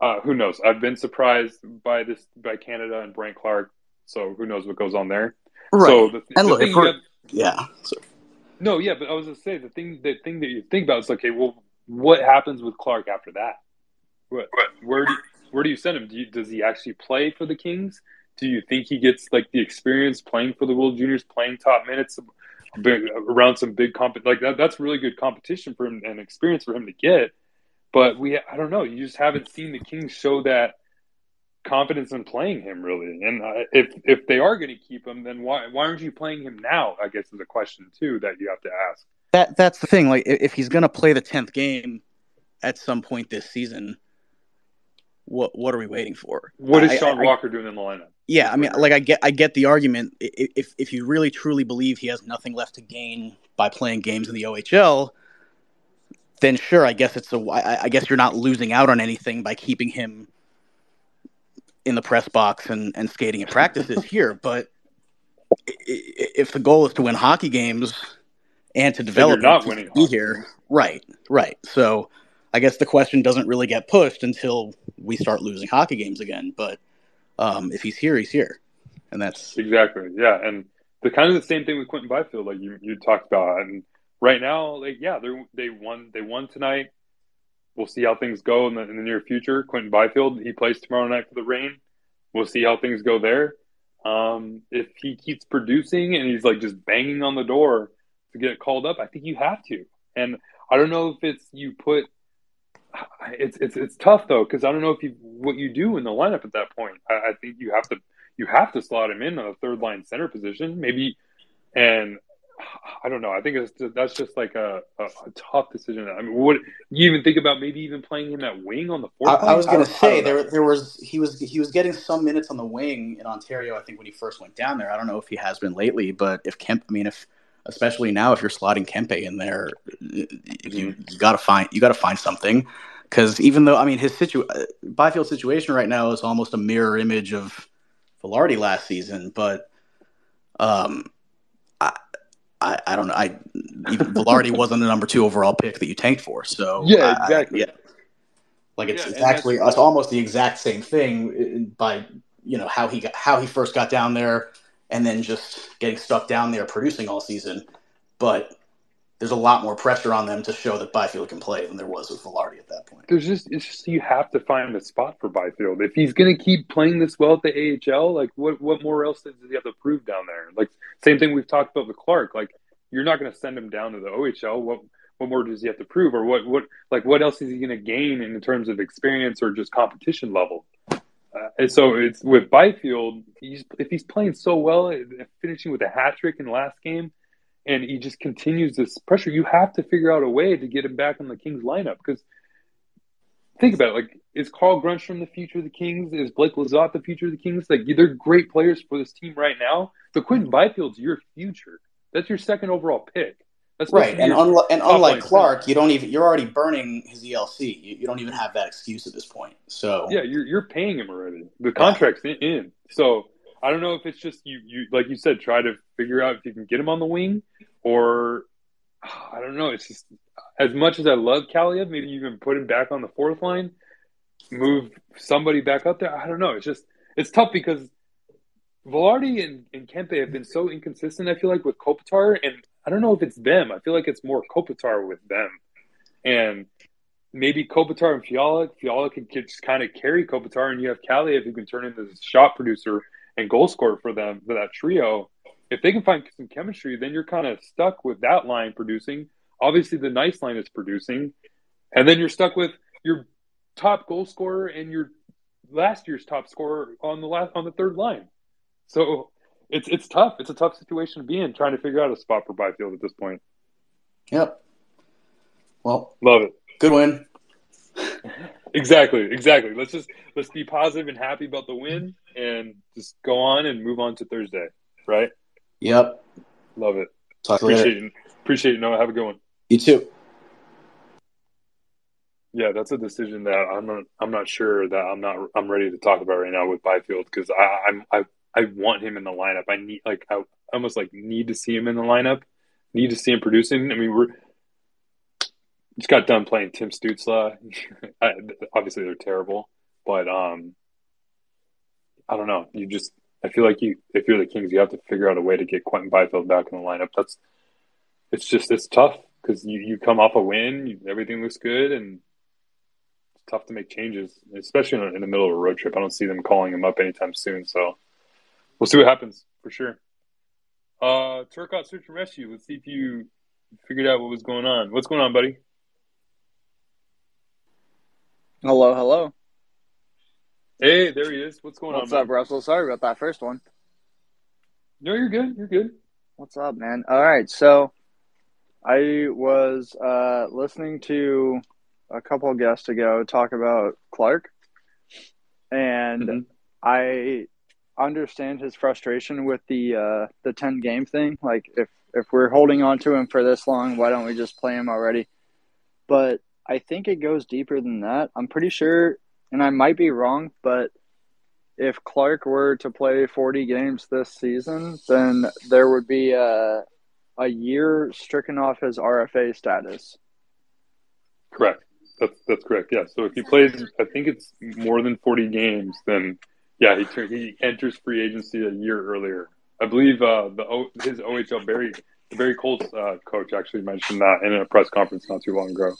uh, who knows? I've been surprised by this by Canada and Brandt Clarke, So who knows what goes on there? Right. So the, and the look, have, yeah. No, yeah, but I was gonna say the thing, the thing that you think about is okay. Well, what happens with Clarke after that? What, where do where do you send him? Do you, does he actually play for the Kings? Do you think he gets like the experience playing for the World Juniors, playing top minutes around some big comp like that? That's really good competition for him and experience for him to get. But we, I don't know. You just haven't seen the Kings show that confidence in playing him really. And uh, if if they are going to keep him, then why why aren't you playing him now? I guess is a question too that you have to ask. That that's the thing. Like if he's going to play the tenth game at some point this season, what what are we waiting for? What is Sean I, Walker doing in the lineup? Yeah, I mean, like I get I get the argument. If if you really truly believe he has nothing left to gain by playing games in the OHL, then sure, I guess it's a. I, I guess you're not losing out on anything by keeping him in the press box and, and skating at practices here. But if the goal is to win hockey games and to develop, not winning be here, right, right. So I guess the question doesn't really get pushed until we start losing hockey games again. But um, if he's here, he's here, and that's exactly yeah. And the kind of the same thing with Quinton Byfield, like you you talked about, and right now, like yeah, they they won they won tonight. We'll see how things go in the, in the near future. Quinton Byfield he plays tomorrow night for the Reign. We'll see how things go there. Um, if he keeps producing and he's like just banging on the door to get called up, I think you have to. And I don't know if it's you put it's it's it's tough though because I don't know if you what you do in the lineup at that point. I, I, think you have to you have to slot him in on a third line center position, maybe. And I don't know. I think it's that's just like a, a, a, tough decision. I mean, what you even think about? Maybe even playing him at wing on the fourth. I, I was going to say there there was he was he was getting some minutes on the wing in Ontario. I think when he first went down there. I don't know if he has been lately, but if Kemp, I mean, if especially now if you're slotting Kempe in there, you, you got to find you got to find something because even though I mean his situ Byfield's situation right now is almost a mirror image of Vilardi last season, but um, I, I, I don't know. I even Vilardi wasn't the number two overall pick that you tanked for. So yeah, exactly. I, yeah, like it's, yeah, it's actually it's almost the exact same thing by you know how he got how he first got down there and then just getting stuck down there producing all season. But there's a lot more pressure on them to show that Byfield can play than there was with Vilardi at that point. There's just it's just you have to find a spot for Byfield. If he's gonna keep playing this well at the AHL, like what what more else does he have to prove down there? Like same thing we've talked about with Clarke. Like you're not gonna send him down to the OHL. What what more does he have to prove, or what what like what else is he gonna gain in terms of experience or just competition level? Uh, and so it's with Byfield. He's, if he's playing so well, finishing with a hat trick in the last game and he just continues this pressure. You have to figure out a way to get him back on the Kings lineup because think about it. Like, is Carl Grundstrom the future of the Kings? Is Blake Lizotte the future of the Kings? Like, they're great players for this team right now. But Quinton Byfield's your future. That's your second overall pick. That's right. And, and unlike Clarke, you don't even you're already burning his ELC. You, you, don't even have that excuse at this point. So yeah, you're you're paying him already. The contract's yeah. in. So I don't know if it's just you, you like you said, try to figure out if you can get him on the wing, or I don't know. It's just as much as I love Kaliyev, maybe even put him back on the fourth line, move somebody back up there. I don't know. It's just it's tough because Vilardi and, and Kempe have been so inconsistent. I feel like with Kopitar, and I don't know if it's them. I feel like it's more Kopitar with them, and maybe Kopitar and Fiala. Fiala can just kind of carry Kopitar, and you have Kaliyev who can turn into the shot producer and goal scorer for them for that trio. If they can find some chemistry, then you're kind of stuck with that line producing. Obviously, the nice line is producing, and then you're stuck with your top goal scorer and your last year's top scorer on the last on the third line. So it's it's tough. It's a tough situation to be in, trying to figure out a spot for Byfield at this point. Yep. Well, love it. Good win. exactly, exactly. Let's just let's be positive and happy about the win, and just go on and move on to Thursday, right? Yep. Love it. Talk appreciate it. Appreciate it. Noah, have a good one. You too. Yeah, that's a decision that I'm not. I'm not sure that I'm not. I'm ready to talk about right now with Byfield because I, I'm. I I want him in the lineup. I need like I almost like need to see him in the lineup. Need to see him producing. I mean, we're just got done playing Tim Stützle. Obviously, they're terrible, but um, I don't know. You just I feel like you if you're the Kings, you have to figure out a way to get Quinton Byfield back in the lineup. That's it's just it's tough because you, you come off a win, you, everything looks good, and it's tough to make changes, especially in, in the middle of a road trip. I don't see them calling him up anytime soon, so we'll see what happens for sure. Uh, Turcotte Search and Rescue. Let's see if you figured out what was going on. What's going on, buddy? Hello, hello. Hey, there he is. What's going What's on? What's up, Russell? Sorry about that first one. No, you're good. You're good. What's up, man? All right, so I was uh, listening to a couple of guests ago talk about Clarke, and mm-hmm. I understand his frustration with the uh, the ten game thing. Like, if if we're holding on to him for this long, why don't we just play him already? But I think it goes deeper than that. I'm pretty sure, and I might be wrong, but if Clarke were to play 40 games this season, then there would be a, a year stricken off his RFA status. Correct. That's that's correct. Yeah. So if he plays, I think it's more than 40 games, then yeah, he he enters free agency a year earlier. I believe uh, the o, his OHL Barrie Barrie Colts uh, coach actually mentioned that in a press conference not too long ago.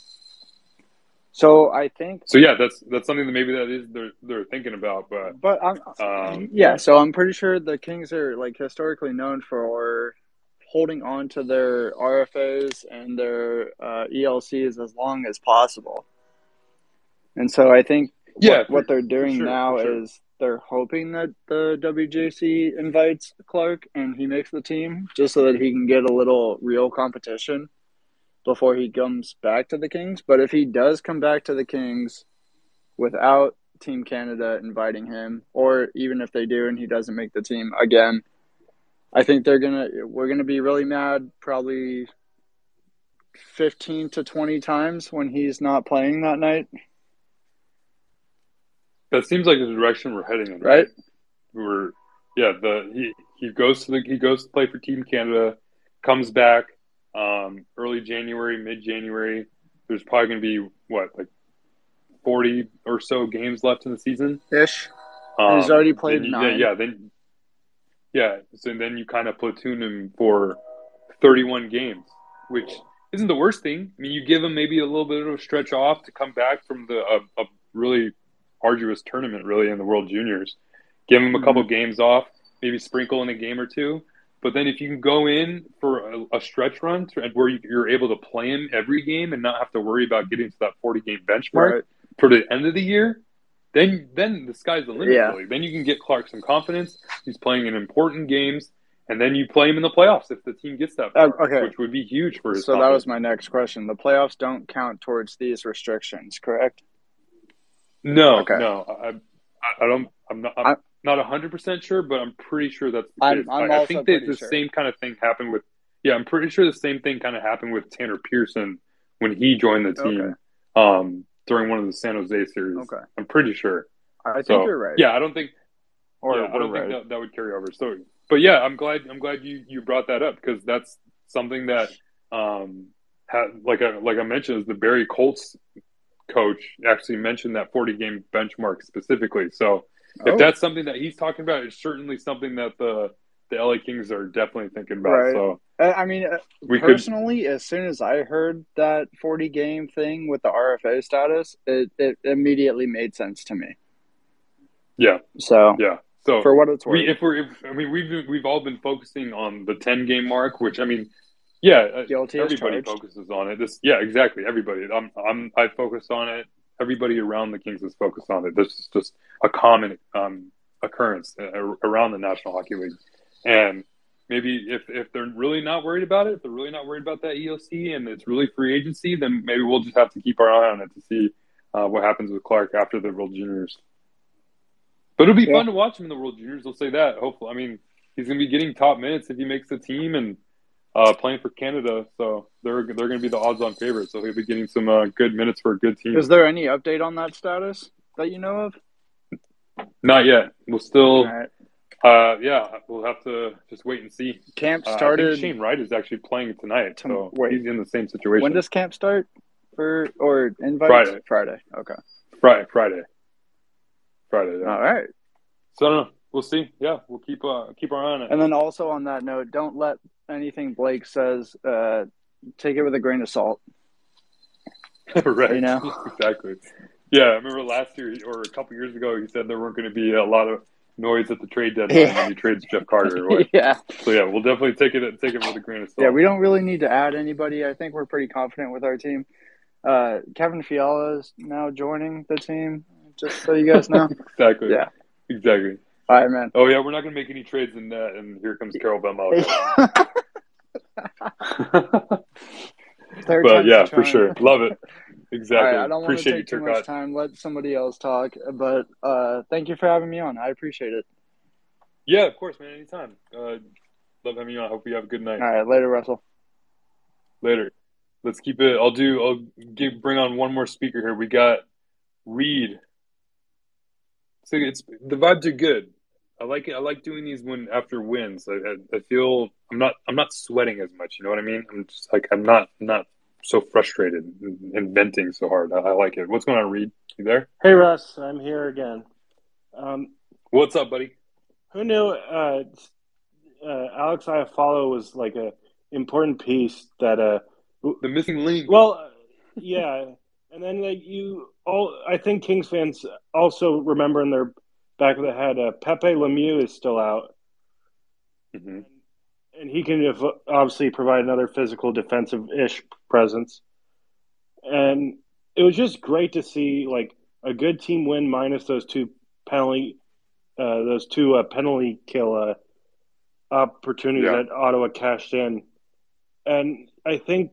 So I think. So yeah, that's that's something that maybe that is they're they're thinking about, but but I'm um, yeah. So I'm pretty sure the Kings are like historically known for holding on to their RFAs and their uh, ELCs as long as possible. And so I think yeah, what, what they're doing sure, now sure. is they're hoping that the WJC invites Clarke and he makes the team just so that he can get a little real competition before he comes back to the Kings. But if he does come back to the Kings without Team Canada inviting him, or even if they do and he doesn't make the team again, I think they're gonna we're gonna be really mad probably fifteen to twenty times when he's not playing that night. That seems like the direction we're heading in, right? We're yeah, the he, he goes to the he goes to play for Team Canada, comes back um, early January, mid January. There's probably going to be what like forty or so games left in the season ish. Um, he's already played you, nine. Yeah, then yeah, so then you kind of platoon him for thirty-one games, which isn't the worst thing. I mean, you give him maybe a little bit of a stretch off to come back from the a, a really arduous tournament, really in the World Juniors. Give him a couple mm-hmm. games off, maybe sprinkle in a game or two. But then if you can go in for a, a stretch run to, where you, are able to play him every game and not have to worry about getting to that 40 game benchmark right. for the end of the year, then then the sky's the limit. Yeah. Really. Then you can get Clarke some confidence. He's playing in important games, and then you play him in the playoffs if the team gets that far, uh, okay. which would be huge for his. So confidence. that was my next question. The playoffs don't count towards these restrictions, correct? No, okay. no, I, I don't. I'm not. I'm, not hundred percent sure, but I'm pretty sure that's the case. I'm, I'm I, I think that the sure. same kind of thing happened with. Yeah, I'm pretty sure the same thing kind of happened with Tanner Pearson when he joined the team okay. um, during one of the San Jose series. Okay, I'm pretty sure. I think so, you're right. Yeah, I don't think. Or yeah, I don't right. think that, that would carry over. So, but yeah, I'm glad. I'm glad you you brought that up because that's something that um had like I like I mentioned is the Barrie Colts coach actually mentioned that 40 game benchmark specifically. So if oh. that's something that he's talking about, it's certainly something that the the LA Kings are definitely thinking about. Right. So I mean, uh, we personally, could... as soon as I heard that 40 game thing with the RFA status, it, it immediately made sense to me. Yeah. So yeah. So for what it's worth, we, if we're, if, I mean, we've we've all been focusing on the 10 game mark, which I mean, yeah, uh, everybody charged. focuses on it. This, yeah, exactly. Everybody. I'm, I'm, I focus on it. Everybody around the Kings is focused on it. This is just a common um, occurrence uh, around the National Hockey League, and maybe if if they're really not worried about it, if they're really not worried about that ELC and it's really free agency, then maybe we'll just have to keep our eye on it to see uh, what happens with Clarke after the World Juniors. But it'll be yeah. fun to watch him in the World Juniors. I'll say that. Hopefully, I mean, he's going to be getting top minutes if he makes the team and uh, playing for Canada, so they're they're going to be the odds-on favorites. So he'll be getting some uh, good minutes for a good team. Is there any update on that status that you know of? Not yet. We'll still, right. uh, yeah, we'll have to just wait and see. Camp started. Uh, Shane Wright is actually playing tonight, so wait. he's in the same situation. When does camp start? For or invite Friday. Friday. Okay. Friday. Friday. Friday. Yeah. All right. So I don't know. We'll see. Yeah, we'll keep uh, keep our eye on it. And then also on that note, don't let anything Blake says, uh, take it with a grain of salt. right. You know? exactly. Yeah, I remember last year or a couple years ago, he said there weren't going to be a lot of noise at the trade deadline yeah. when he trades Jeff Carter. yeah. So yeah, we'll definitely take it take it with a grain of salt. Yeah, we don't really need to add anybody. I think we're pretty confident with our team. Uh, Kevin Fiala is now joining the team. Just so you guys know. exactly. Yeah. Exactly. All right, man. Oh yeah, we're not going to make any trades in that, and here comes Carol Belmont. but yeah, for sure, love it. Exactly. Right, I don't appreciate want to take too much time. Let somebody else talk. But uh, thank you for having me on. I appreciate it. Yeah, of course, man. Anytime. Uh, love having you on. I hope you have a good night. All right, later, Russell. Later. Let's keep it. I'll do. I'll give, bring on one more speaker here. We got Reed. So it's the vibes are good. I like it. I like doing these when after wins. I, I, I, feel I'm not I'm not sweating as much. You know what I mean? I'm just like I'm not I'm not so frustrated and, venting so hard. I, I, like it. What's going on, Reed? You there? Hey, Russ. I'm here again. Um, What's up, buddy? Who knew uh, uh, Alex Iafallo was like a important piece that uh the missing link. Well, uh, yeah, and then like you all, I think Kings fans also remember in their back of the head. Uh, Pepe Lemieux is still out, mm-hmm. and he can obviously provide another physical defensive-ish presence. And it was just great to see like a good team win minus those two penalty, uh, those two uh, penalty kill uh, opportunities yeah. that Ottawa cashed in. And I think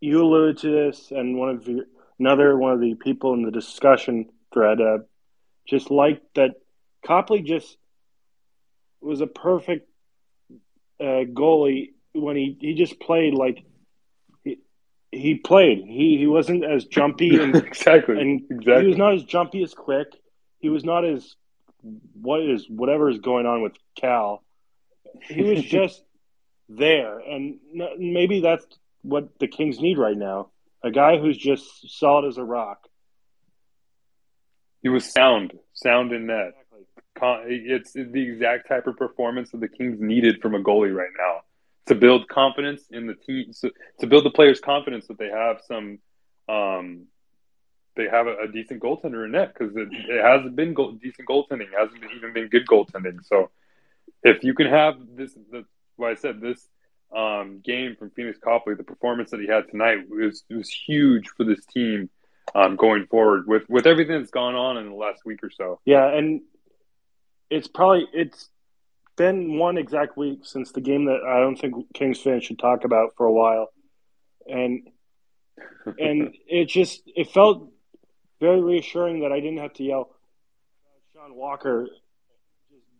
you alluded to this, and one of your, another one of the people in the discussion thread uh, just liked that Copley just was a perfect uh, goalie when he, he just played like he, he played. He he wasn't as jumpy and exactly and exactly. he was not as jumpy as quick. He was not as what is whatever is going on with Cal. He was just there, and maybe that's what the Kings need right now. A guy who's just solid as a rock. He was sound, sound in net. It's the exact type of performance that the Kings needed from a goalie right now to build confidence in the team, to build the players' confidence that they have some, um, they have a, a decent goaltender in net because it, it, hasn't been go- decent goaltending, it hasn't even been good goaltending. So if you can have this, the, what I said, this um, game from Phoenix Copley, the performance that he had tonight was was huge for this team um, going forward with with everything that's gone on in the last week or so. Yeah, and it's probably it's been one exact week since the game that I don't think Kings fans should talk about for a while, and and it just it felt very reassuring that I didn't have to yell Sean Walker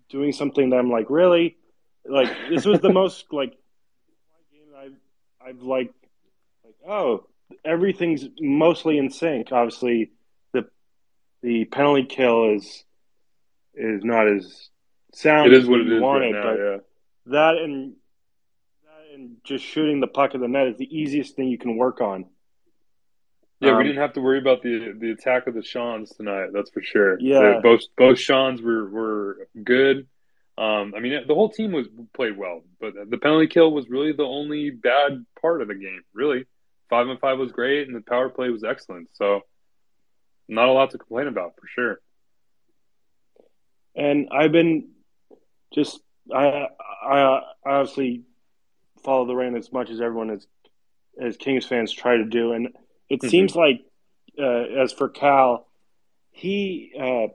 doing something that I'm like really like this was the most like game I've I've like like oh everything's mostly in sync. Obviously, the the penalty kill is is not as sound. It is what it is wanted, right now, but yeah. that and that and just shooting the puck of the net is the easiest thing you can work on. Yeah, um, we didn't have to worry about the the attack of the Seans tonight. That's for sure. Yeah, the, both both Seans were were good. Um, I mean, the whole team was played well, but the penalty kill was really the only bad part of the game. Really, five and five was great, and the power play was excellent. So, not a lot to complain about for sure. And I've been just I I obviously follow the Reign as much as everyone as as Kings fans try to do, and it mm-hmm. seems like uh, as for Cal, he uh,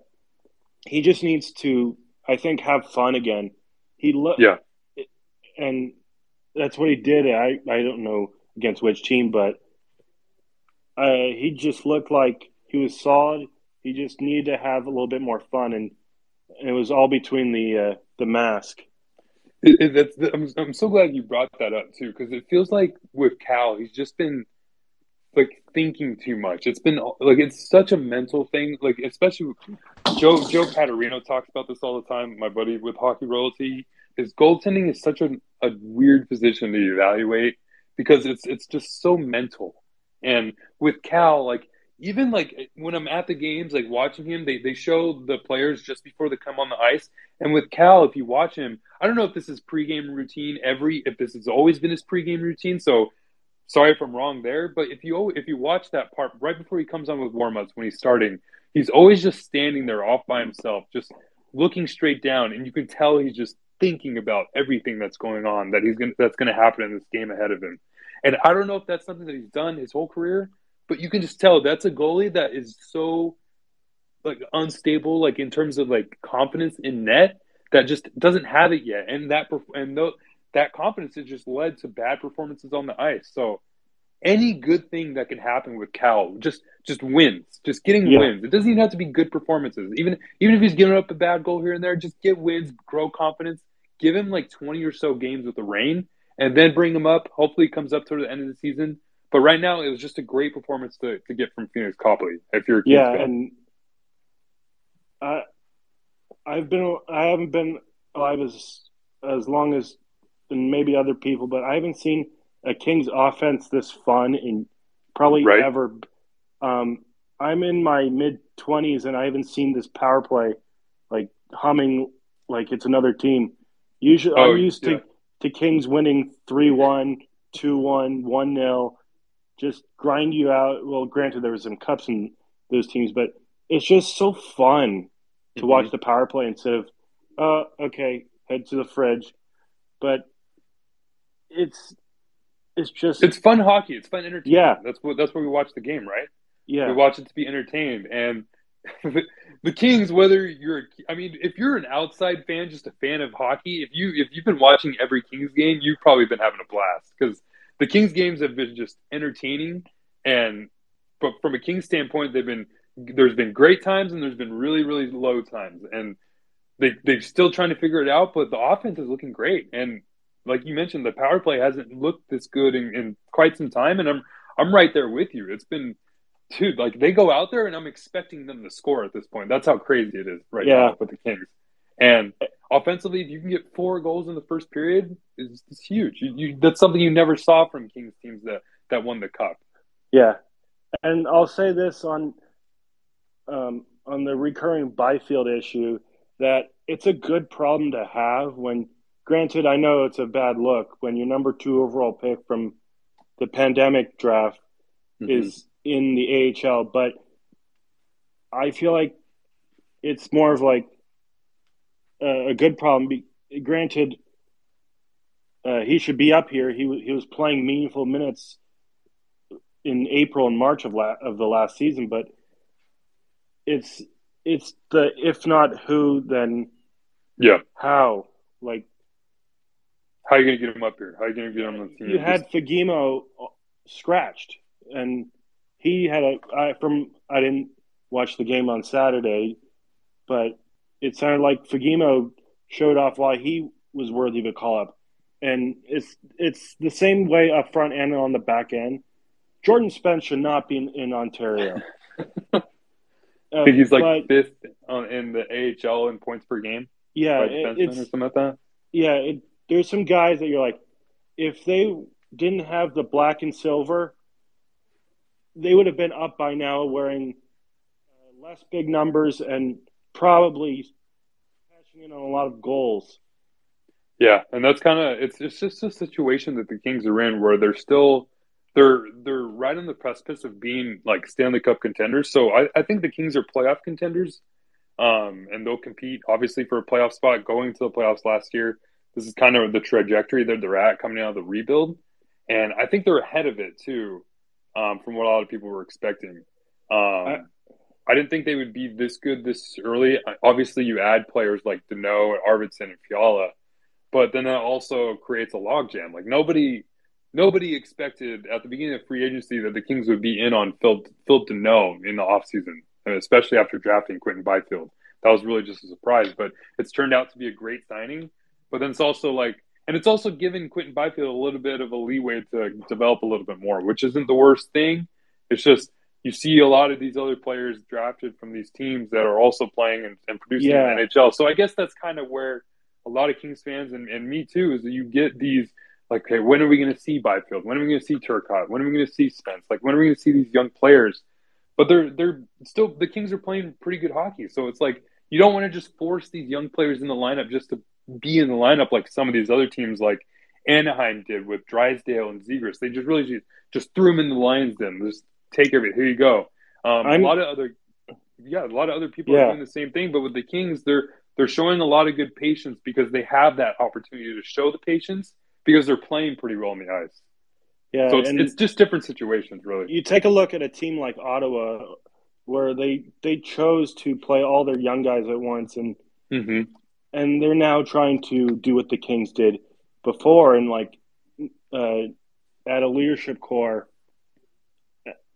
he just needs to I think have fun again. He look yeah, and that's what he did. I I don't know against which team, but uh, he just looked like he was solid. He just needed to have a little bit more fun, and it was all between the uh, the mask. It, it, I'm, I'm so glad you brought that up too, because it feels like with Cal, he's just been like thinking too much. It's been like it's such a mental thing. Like especially Joe Joe Catarino talks about this all the time. My buddy with hockey royalty, his goaltending is such a, a weird position to evaluate because it's it's just so mental. And with Cal, like even like when I'm at the games, like watching him, they, they show the players just before they come on the ice. And with Cal, if you watch him, I don't know if this is pregame routine every if this has always been his pregame routine. So sorry if I'm wrong there, but if you if you watch that part right before he comes on with warmups when he's starting, he's always just standing there off by himself, just looking straight down, and you can tell he's just thinking about everything that's going on that he's gonna that's gonna happen in this game ahead of him. And I don't know if that's something that he's done his whole career, but you can just tell that's a goalie that is so like unstable, like in terms of like confidence in net, that just doesn't have it yet. And that and that confidence has just led to bad performances on the ice. So any good thing that can happen with Cal, just just wins, just getting yeah. wins. It doesn't even have to be good performances. Even even if he's giving up a bad goal here and there, just get wins, grow confidence. Give him like twenty or so games with the Reign, and then bring him up. Hopefully, he comes up toward the end of the season. But right now, it was just a great performance to, to get from Phoenix Copley. If you're yeah, fan. and I I've been I haven't been alive as as long as and maybe other people, but I haven't seen a Kings offense this fun in probably right. ever. Um, I'm in my mid twenties and I haven't seen this power play like humming like it's another team. Usually, oh, I'm used yeah. to to Kings winning 3-1, 2-1, 1-0, just grind you out. Well, granted there was some cups in those teams, but it's just so fun to mm-hmm. watch the power play instead of uh okay, head to the fridge. But it's it's just it's fun hockey. It's fun entertainment. Yeah, that's what that's where we watch the game, right? Yeah, we watch it to be entertained. And the Kings, whether you're, I mean, if you're an outside fan, just a fan of hockey, if you if you've been watching every Kings game, you've probably been having a blast because the Kings games have been just entertaining. And but from a Kings standpoint, they've been there's been great times and there's been really really low times, and they they're still trying to figure it out. But the offense is looking great, and like you mentioned, the power play hasn't looked this good in, in quite some time, and I'm I'm right there with you. It's been dude, like they go out there and I'm expecting them to score at this point. That's how crazy it is right Yeah. now with the Kings. And offensively, if you can get four goals in the first period, it's, it's huge. You, you, that's something you never saw from Kings teams that that won the cup. Yeah, and I'll say this on um, on the recurring Byfield issue that it's a good problem to have. When granted, I know it's a bad look when your number two overall pick from the pandemic draft Mhm. is in the AHL, but I feel like it's more of like a, a good problem. Granted, uh, he should be up here. He he was playing meaningful minutes in April and March of la- of the last season, but it's it's the if not who then Yeah. how like How are you gonna get him up here? How are you gonna get him on the team? you had Fagemo scratched, and he had a I, from I didn't watch the game on Saturday, but it sounded like Fagemo showed off why he was worthy of a call up, and it's it's the same way up front and on the back end. Jordan Spence should not be in, in Ontario. I think he's like Uh, but, fifth on, in the AHL in points per game yeah, it- it's or something like that. yeah, it, there's some guys that you're like, if they didn't have the black and silver, they would have been up by now, wearing uh, less big numbers and probably cashing in on a lot of goals. Yeah, and that's kind of it's it's just a situation that the Kings are in where they're still they're they're right on the precipice of being like Stanley Cup contenders. So I, I think the Kings are playoff contenders, um, and they'll compete obviously for a playoff spot. Going to the playoffs last year, this is kind of the trajectory that they're at coming out of the rebuild, and I think they're ahead of it too, um, from what a lot of people were expecting. Um, I didn't think they would be this good this early. Obviously, you add players like Danault, Arvidsson, and Fiala, but then that also creates a logjam. Like nobody, nobody expected at the beginning of free agency that the Kings would be in on Phil Phil Danault in the offseason, and especially after drafting Quinton Byfield. That was really just a surprise, but it's turned out to be a great signing. But then it's also like, and it's also given Quinton Byfield a little bit of a leeway to develop a little bit more, which isn't the worst thing. It's just you see a lot of these other players drafted from these teams that are also playing and, and producing Yeah. in the NHL. So I guess that's kind of where a lot of Kings fans and, and me too is that you get these like, okay, when are we going to see Byfield? When are we going to see Turcotte? When are we going to see Spence? Like, when are we going to see these young players? But they're they're still the Kings are playing pretty good hockey. So it's like you don't want to just force these young players in the lineup just to be in the lineup like some of these other teams like Anaheim did with Drysdale and Zegras. They just really just, just threw them in the lines. Then just take everything. Here you go. Um, a lot of other, yeah, a lot of other people Yeah. are doing the same thing. But with the Kings, they're they're showing a lot of good patience because they have that opportunity to show the patience because they're playing pretty well on the ice. Yeah, So it's, it's just different situations, really. you take a look at a team like Ottawa, where they they chose to play all their young guys at once, and hmm and they're now trying to do what the Kings did before and like uh, add a leadership core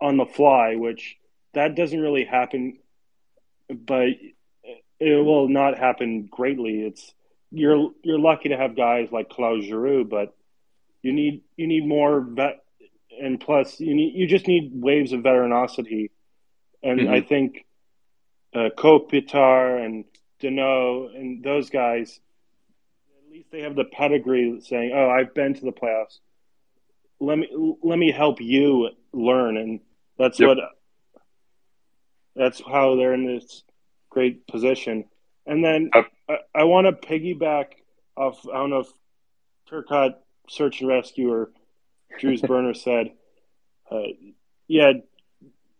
on the fly, which that doesn't really happen, but it will not happen greatly. It's you're you're lucky to have guys like Claude Giroux, but you need you need more vet, and plus you need you just need waves of veteranosity, and Mhm. I think uh, Kopitar and Danault and those guys, at least they have the pedigree saying, "Oh, I've been to the playoffs. Let me let me help you learn." And that's Yep. what that's how they're in this great position. And then Yep. I, I want to piggyback off. I don't know if Turcotte Search and Rescue or Drew's Burner said, uh, "Yeah,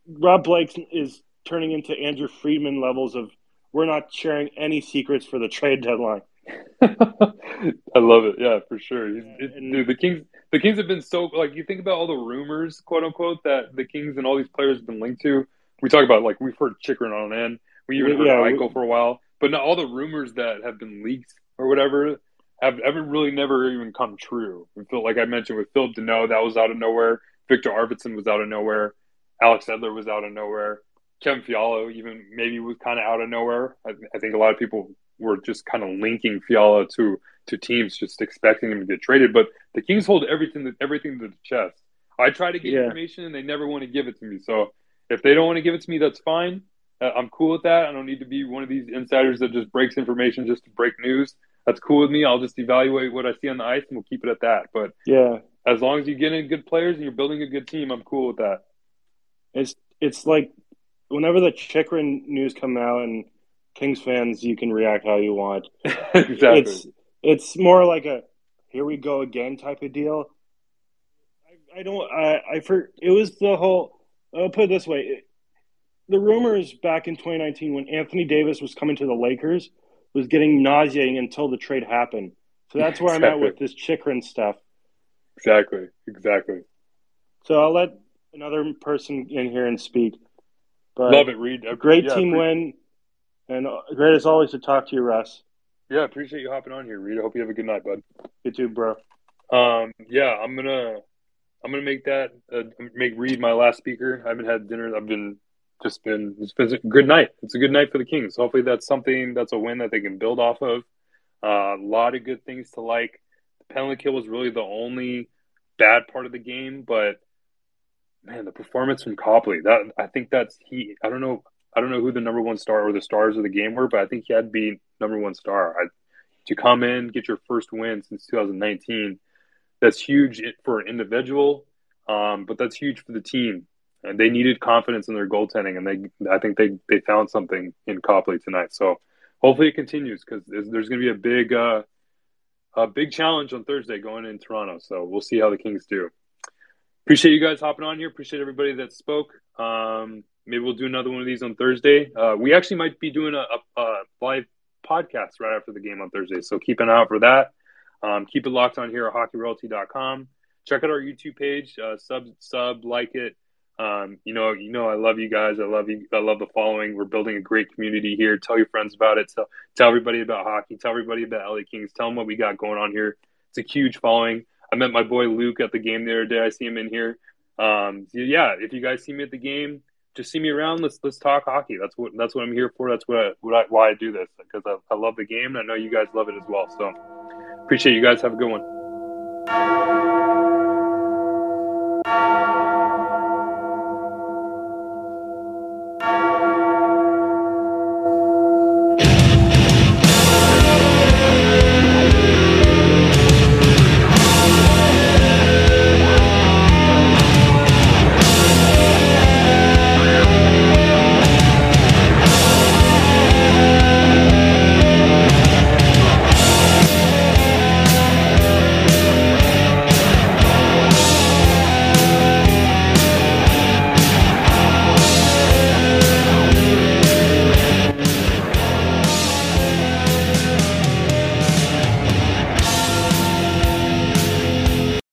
Rob Blake is turning into Andrew Friedman levels of we're not sharing any secrets for the trade deadline." I love it. Yeah, for sure. He's, it, and- dude, the Kings, the Kings have been so like you think about all the rumors, quote unquote, that the Kings and all these players have been linked to. We talk about like we've heard Chychrun on end. We even heard Yeah, of we- for a while, but not all the rumors that have been leaked or whatever have ever really never even come true. We feel like I mentioned with Phil Danault, that was out of nowhere. Viktor Arvidsson was out of nowhere. Alex Edler was out of nowhere. Kevin Fiala even maybe was kind of out of nowhere. I, I think a lot of people were just kind of linking Fiala to to teams, just expecting him to get traded. But the Kings hold everything everything to the chest. I try to get Yeah. information, and they never want to give it to me. So If they don't want to give it to me, that's fine. Uh, I'm cool with that. I don't need to be one of these insiders that just breaks information just to break news. That's cool with me. I'll just evaluate what I see on the ice and we'll keep it at that. But yeah, as long as you get in good players and you're building a good team, I'm cool with that. It's it's like whenever the Chychrun news come out and Kings fans, you can react how you want. exactly. It's it's more like a here we go again type of deal. I, I don't. I I for it was the whole. I'll put it this way: the rumors back in 2019 when Anthony Davis was coming to the Lakers was getting nauseating until the trade happened. So that's where exactly. I'm at with this Chychrun stuff. Exactly. Exactly. So I'll let another person in here and speak. But Love it, Reed. Great yeah, team win, and great as always to talk to you, Russ. Yeah, appreciate you hopping on here, Reed. I hope you have a good night, bud. You too, bro. Um, yeah, I'm gonna, I'm gonna make that uh, make Reed my last speaker. I haven't had dinner. I've been just been it's been a good night. It's a good night for the Kings. Hopefully, that's something that's a win that they can build off of. Uh, a lot of good things to like. The penalty kill was really the only bad part of the game, but man, the performance from Copley that I think that's he. I don't know. I don't know who the number one star or the stars of the game were, but I think he had to be number one star. I, to come in, get your first win since 2019, that's huge for an individual, um, but that's huge for the team. And they needed confidence in their goaltending, and they, I think they they found something in Copley tonight. So hopefully it continues because there's, there's going to be a big, uh, a big challenge on Thursday going in Toronto. So we'll see how the Kings do. Appreciate you guys hopping on here. Appreciate everybody that spoke. Um, maybe we'll do another one of these on Thursday. Uh, we actually might be doing a, a, a, live podcast right after the game on Thursday, so keep an eye out for that. Um, keep it locked on here at hockeyroyalty.com. Check out our YouTube page, uh, sub sub like it. Um, you know, you know, I love you guys. I love you. I love the following. We're building a great community here. Tell your friends about it. Tell, tell everybody about hockey. Tell everybody about LA Kings. Tell them what we got going on here. It's a huge following. I met my boy Luke at the game the other day. I see him in here. Um, yeah, if you guys see me at the game, just see me around. Let's let's talk hockey. That's what that's what I'm here for. That's what, I, what I, why I do this because I, I love the game and I know you guys love it as well. So appreciate you guys. Have a good one.